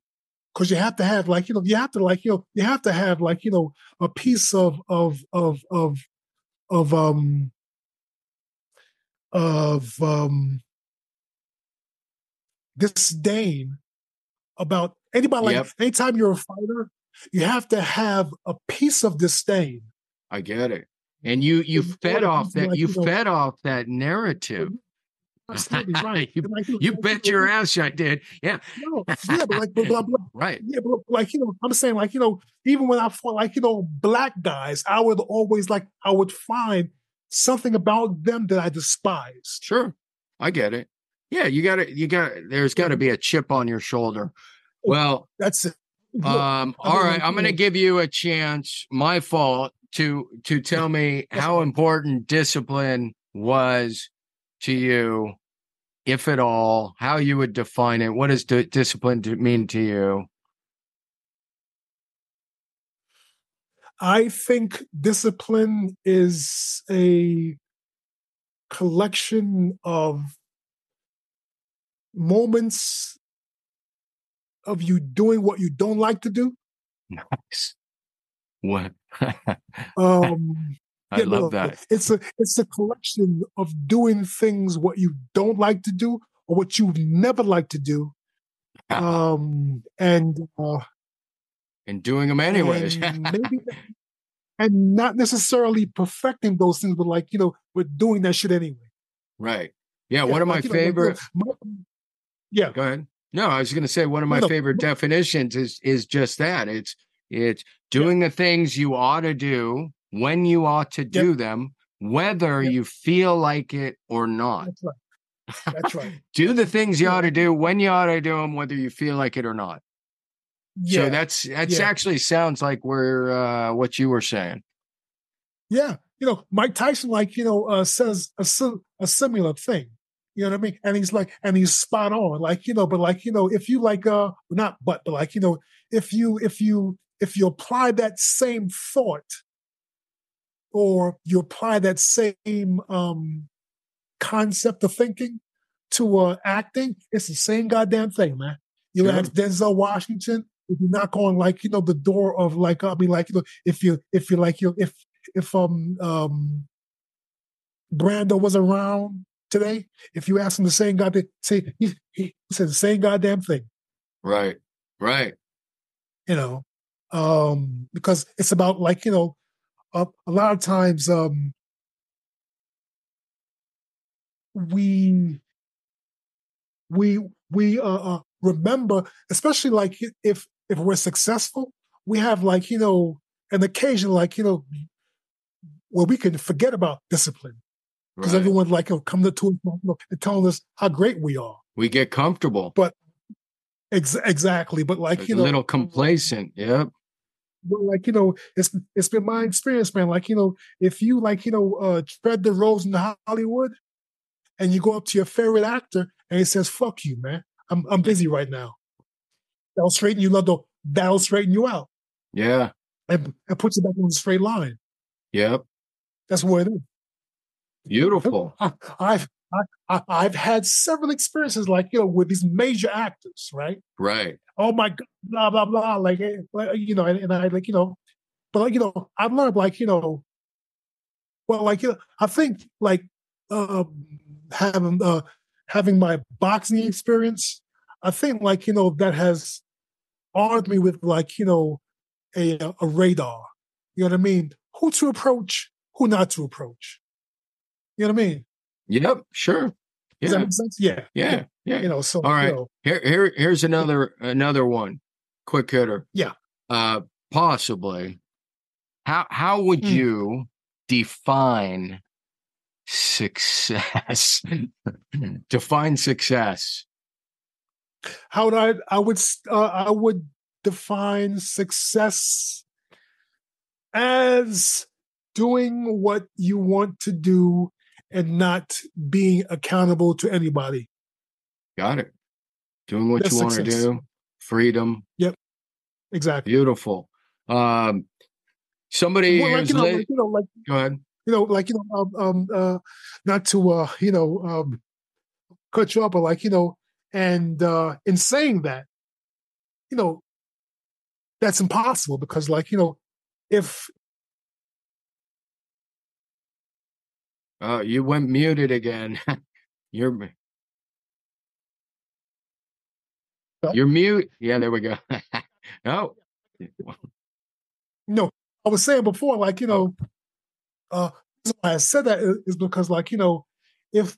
Speaker 2: Because you have to have like you know you have to like you know you have to have like you know a piece of of of of of um of um disdain about anybody like yep. anytime you're a fighter you have to have a piece of disdain.
Speaker 1: I get it and you you fed off that like, you, know, fed off that narrative
Speaker 2: right.
Speaker 1: you, like, you, know, bet your ass I did. Yeah.
Speaker 2: No, yeah, but like, but, but, but,
Speaker 1: right.
Speaker 2: Yeah, but like, you know, I'm saying, like, you know, even when I fought, like, you know, black guys, I would always like, I would find something about them that I despised.
Speaker 1: Sure, I get it. Yeah, you got to, you got. There's got to be a chip on your shoulder. Well,
Speaker 2: that's it.
Speaker 1: Um. All right, I'm going to give you a chance. My fault to to tell me how important discipline was to you, if at all. How you would define it? What does d- discipline mean to you?
Speaker 2: I think discipline is a collection of moments of you doing what you don't like to do.
Speaker 1: Nice. What?
Speaker 2: Um,
Speaker 1: I yeah, love no, that.
Speaker 2: It's a it's a collection of doing things what you don't like to do or what you've never liked to do, um, and uh,
Speaker 1: and doing them anyways.
Speaker 2: and, maybe, and not necessarily perfecting those things, but like you know, we're doing that shit anyway.
Speaker 1: Right. Yeah. yeah one of my favorite. Know, my,
Speaker 2: yeah.
Speaker 1: Go ahead. No, I was going to say one of my no, favorite no. definitions is is just that. It's it's doing yeah. the things you ought to do when you ought to do yep. them, whether yep. you feel like it or not.
Speaker 2: That's right. That's right.
Speaker 1: do the things you ought to do when you ought to do them, whether you feel like it or not. Yeah. So that's that's yeah. actually sounds like we're uh, what you were saying.
Speaker 2: Yeah, you know, Mike Tyson, like you know, uh, says a, a similar thing. You know what I mean? And he's like, and he's spot on. Like you know, but like you know, if you like, uh, not but, but like you know, if you if you if you apply that same thought, or you apply that same um concept of thinking to uh acting, it's the same goddamn thing, man. You sure. ask Denzel Washington, if you knock on like you know the door of like I mean like you know if you if you like you if if um um Brando was around today, if you ask him the same goddamn say he, he said the same goddamn thing.
Speaker 1: Right. Right.
Speaker 2: You know, um, because it's about like you know, a, a lot of times um, we we we uh, uh, remember, especially like if if we're successful, we have like you know an occasion like you know where we can forget about discipline because right. everyone like will come to us and telling us how great we are.
Speaker 1: We get comfortable,
Speaker 2: but ex- exactly. But like you know,
Speaker 1: a little complacent. Yep.
Speaker 2: But like you know, it's it's been my experience, man. Like you know, if you like you know uh, tread the roads in Hollywood, and you go up to your favorite actor and he says, "Fuck you, man. I'm I'm busy right now." That'll straighten you. Love that'll straighten you out.
Speaker 1: Yeah,
Speaker 2: and, and puts you back on the straight line.
Speaker 1: Yep,
Speaker 2: that's what it is.
Speaker 1: Beautiful.
Speaker 2: I, I've I, have had several experiences like you know with these major actors, right?
Speaker 1: Right.
Speaker 2: Oh my god, blah blah blah, like, eh, you know, and, and I like you know, but like you know, I've learned like you know, well, like you know, I think like uh, having uh, having my boxing experience, I think like you know that has armed me with like you know a a radar. You know what I mean? Who to approach, who not to approach. You know what I mean?
Speaker 1: Yep, sure.
Speaker 2: Does that
Speaker 1: Yeah.
Speaker 2: make sense? Yeah.
Speaker 1: Yeah. Yeah.
Speaker 2: You know, so
Speaker 1: All right.
Speaker 2: you know,
Speaker 1: Here, here, here's another another one. Quick hitter.
Speaker 2: Yeah.
Speaker 1: Uh, possibly. How how would
Speaker 2: Hmm.
Speaker 1: you define success? define success.
Speaker 2: how would I I would uh, I would define success as doing what you want to do and not being accountable to anybody.
Speaker 1: Got it. Doing what
Speaker 2: That's
Speaker 1: you want to do. Freedom. Yep.
Speaker 2: Exactly.
Speaker 1: Beautiful. Um, somebody
Speaker 2: Well, like,
Speaker 1: is
Speaker 2: you know,
Speaker 1: lit-
Speaker 2: like, you know, like
Speaker 1: Go ahead.
Speaker 2: you know, like you know, um, um uh, not to uh, you know, um, cut you off, but like you know, and uh, in saying that, you know, that's impossible because, like you know, if
Speaker 1: Uh, you went muted again. You're you're mute. Yeah, there we go. oh,
Speaker 2: No, I was saying before, like, you know, uh, why I said that is, is because, like, you know, if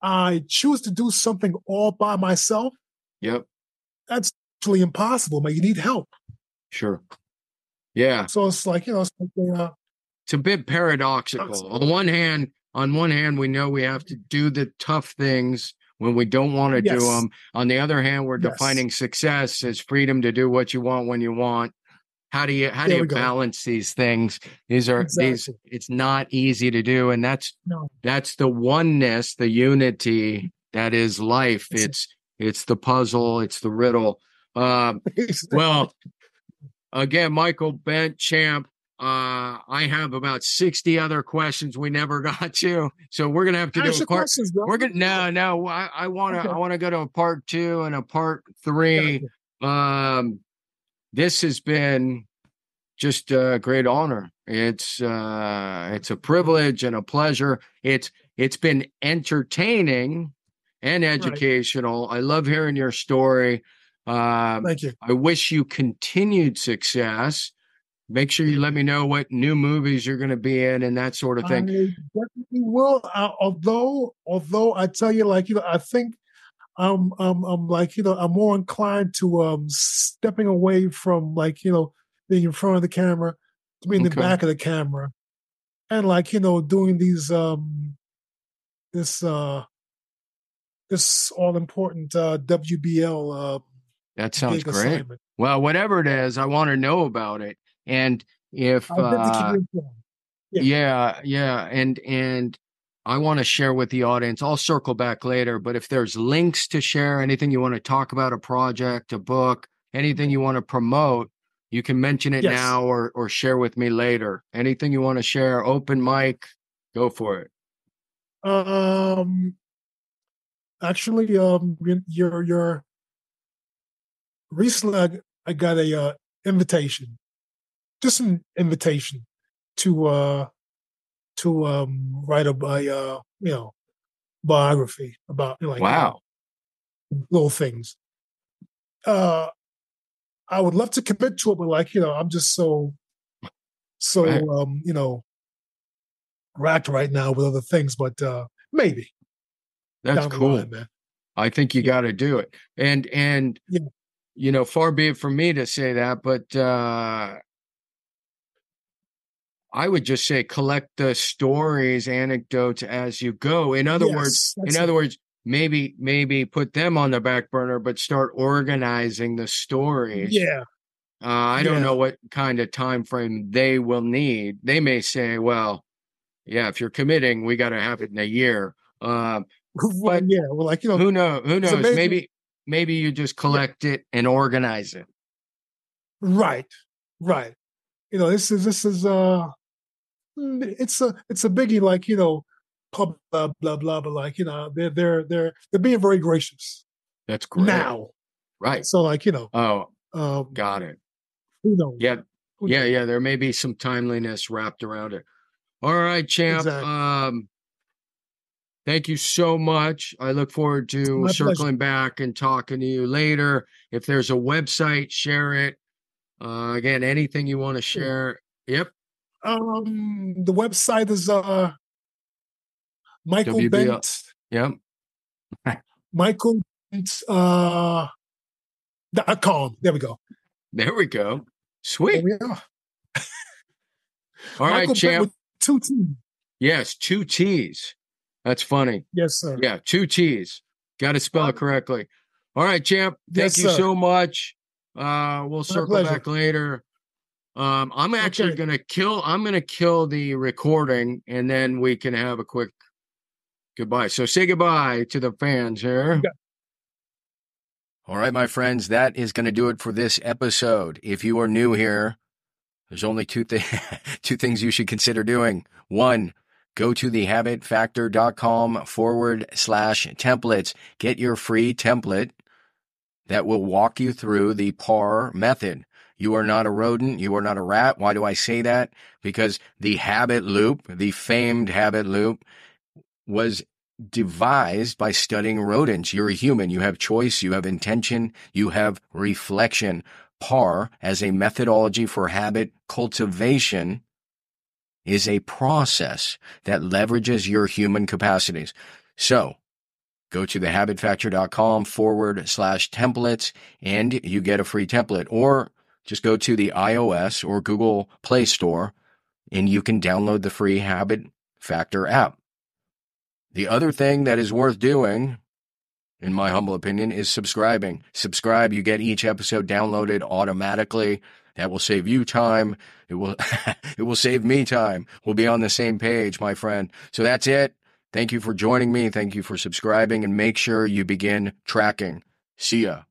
Speaker 2: I choose to do something all by myself,
Speaker 1: yep,
Speaker 2: that's actually impossible, man. You need help.
Speaker 1: sure. Yeah,
Speaker 2: So it's like, you know, it's like, uh,
Speaker 1: it's a bit paradoxical. On the one hand, on one hand, we know we have to do the tough things when we don't want to do them. On the other hand, we're
Speaker 2: Yes.
Speaker 1: defining success as freedom to do what you want when you want. How do you how do you balance these things? These are these. It's not easy to do, and that's
Speaker 2: no,
Speaker 1: that's the oneness, the unity that is life.
Speaker 2: It's-
Speaker 1: It's it's the puzzle, it's the riddle. Um, well, again, Michael Bentt, champ. Uh, I have about sixty other questions we never got to, so we're gonna have to do
Speaker 2: Ask
Speaker 1: a part.
Speaker 2: questions.
Speaker 1: We're gonna no, no. I, I want to
Speaker 2: Okay.
Speaker 1: I want to go to a part two and a part three. Um, this has been just a great honor. It's uh, it's a privilege and a pleasure. It's it's been entertaining and educational. I love hearing your story. Um,
Speaker 2: Thank you.
Speaker 1: I wish you continued success. Make sure you let me know what new movies you're going to be in and that sort of
Speaker 2: I
Speaker 1: thing.
Speaker 2: definitely will. Uh, although, although I tell you, like you know, I think I'm, I'm, I'm like you know, I'm more inclined to um stepping away from like you know being in front of the camera to being in
Speaker 1: Okay.
Speaker 2: the back of the camera, and like you know doing these um this uh this all important uh WBL uh
Speaker 1: That sounds great.
Speaker 2: assignment.
Speaker 1: Well, whatever it is, I want to know about it. And if
Speaker 2: I'll get to keep
Speaker 1: uh.
Speaker 2: Yeah.
Speaker 1: yeah, yeah, and and I want to share with the audience. I'll circle back later, but if there's links to share, anything you want to talk about, a project, a book, anything you want to promote, you can mention it
Speaker 2: Yes.
Speaker 1: now or or share with me later. Anything you want to share, open mic, go for it.
Speaker 2: Um, actually, um, your your recently I, I got a uh, invitation, just an invitation to uh to um write a, a uh you know biography about you know, like
Speaker 1: wow.
Speaker 2: little things. Uh, I would love to commit to it, but like you know, I'm just so so
Speaker 1: Right.
Speaker 2: um you know racked right now with other things, but uh maybe
Speaker 1: That's cool.
Speaker 2: line, man.
Speaker 1: I think you got to do it. And and
Speaker 2: Yeah.
Speaker 1: you know, far be it from me to say that, but uh I would just say collect the stories, anecdotes as you go. In other words, in other
Speaker 2: it.
Speaker 1: words, maybe maybe put them on the back burner, but start organizing the stories.
Speaker 2: yeah,
Speaker 1: Uh, I don't know what kind of time frame they will need. They may say, "Well, yeah, if you're committing, we got to have it in a year." Um,
Speaker 2: well, yeah. Well, like you know,
Speaker 1: who know? Who knows?
Speaker 2: amazing.
Speaker 1: Maybe maybe you just collect it and organize it.
Speaker 2: right, right. You know, this is this is uh, it's a it's a biggie. Like you know, pub blah blah blah. But like you know, they're they're they're they're being very gracious
Speaker 1: That's great.
Speaker 2: now.
Speaker 1: right?
Speaker 2: So like you know,
Speaker 1: Oh,
Speaker 2: um,
Speaker 1: got it.
Speaker 2: who knows?
Speaker 1: Yeah,
Speaker 2: Who
Speaker 1: yeah,
Speaker 2: knows?
Speaker 1: yeah. There may be some timeliness wrapped around it. All right, champ.
Speaker 2: Exactly.
Speaker 1: Um, thank you so much. I look forward to
Speaker 2: My pleasure.
Speaker 1: circling back and talking to you later. If there's a website, share it. Uh, again, anything you want to share. Yep.
Speaker 2: Um, the website is uh Michael
Speaker 1: WBL.
Speaker 2: Bentt
Speaker 1: Yep.
Speaker 2: Michael uh dot com. There we go.
Speaker 1: There we go.
Speaker 2: There
Speaker 1: Sweet.
Speaker 2: we are.
Speaker 1: All right,
Speaker 2: Michael Bentt
Speaker 1: champ.
Speaker 2: two T's.
Speaker 1: Yes, two T's. That's funny.
Speaker 2: Yes, sir.
Speaker 1: Yeah, two T's. Got to spell it correctly. All right, champ. Thank
Speaker 2: Yes,
Speaker 1: you
Speaker 2: sir.
Speaker 1: so much. Uh, we'll circle
Speaker 2: pleasure.
Speaker 1: back later. Um, I'm actually
Speaker 2: Okay.
Speaker 1: gonna kill. I'm gonna kill the recording, and then we can have a quick goodbye. So say goodbye to the fans here.
Speaker 2: Yeah.
Speaker 1: All right, my friends, that is going to do it for this episode. If you are new here, there's only two things two things you should consider doing. One, go to thehabitfactor.com forward slash templates. Get your free template that will walk you through the PAR method. You are not a rodent. You are not a rat. Why do I say that? Because the habit loop, the famed habit loop, was devised by studying rodents. You're a human. You have choice. You have intention. You have reflection. PAR, as a methodology for habit cultivation, is a process that leverages your human capacities. So, go to thehabitfactor.com forward slash templates and you get a free template. Or just go to the iOS or Google Play Store and you can download the free Habit Factor app. The other thing that is worth doing, in my humble opinion, is subscribing. Subscribe, you get each episode downloaded automatically. That will save you time. It will it will save me time. We'll be on the same page, my friend. So that's it. Thank you for joining me. Thank you for subscribing and make sure you begin tracking. See ya.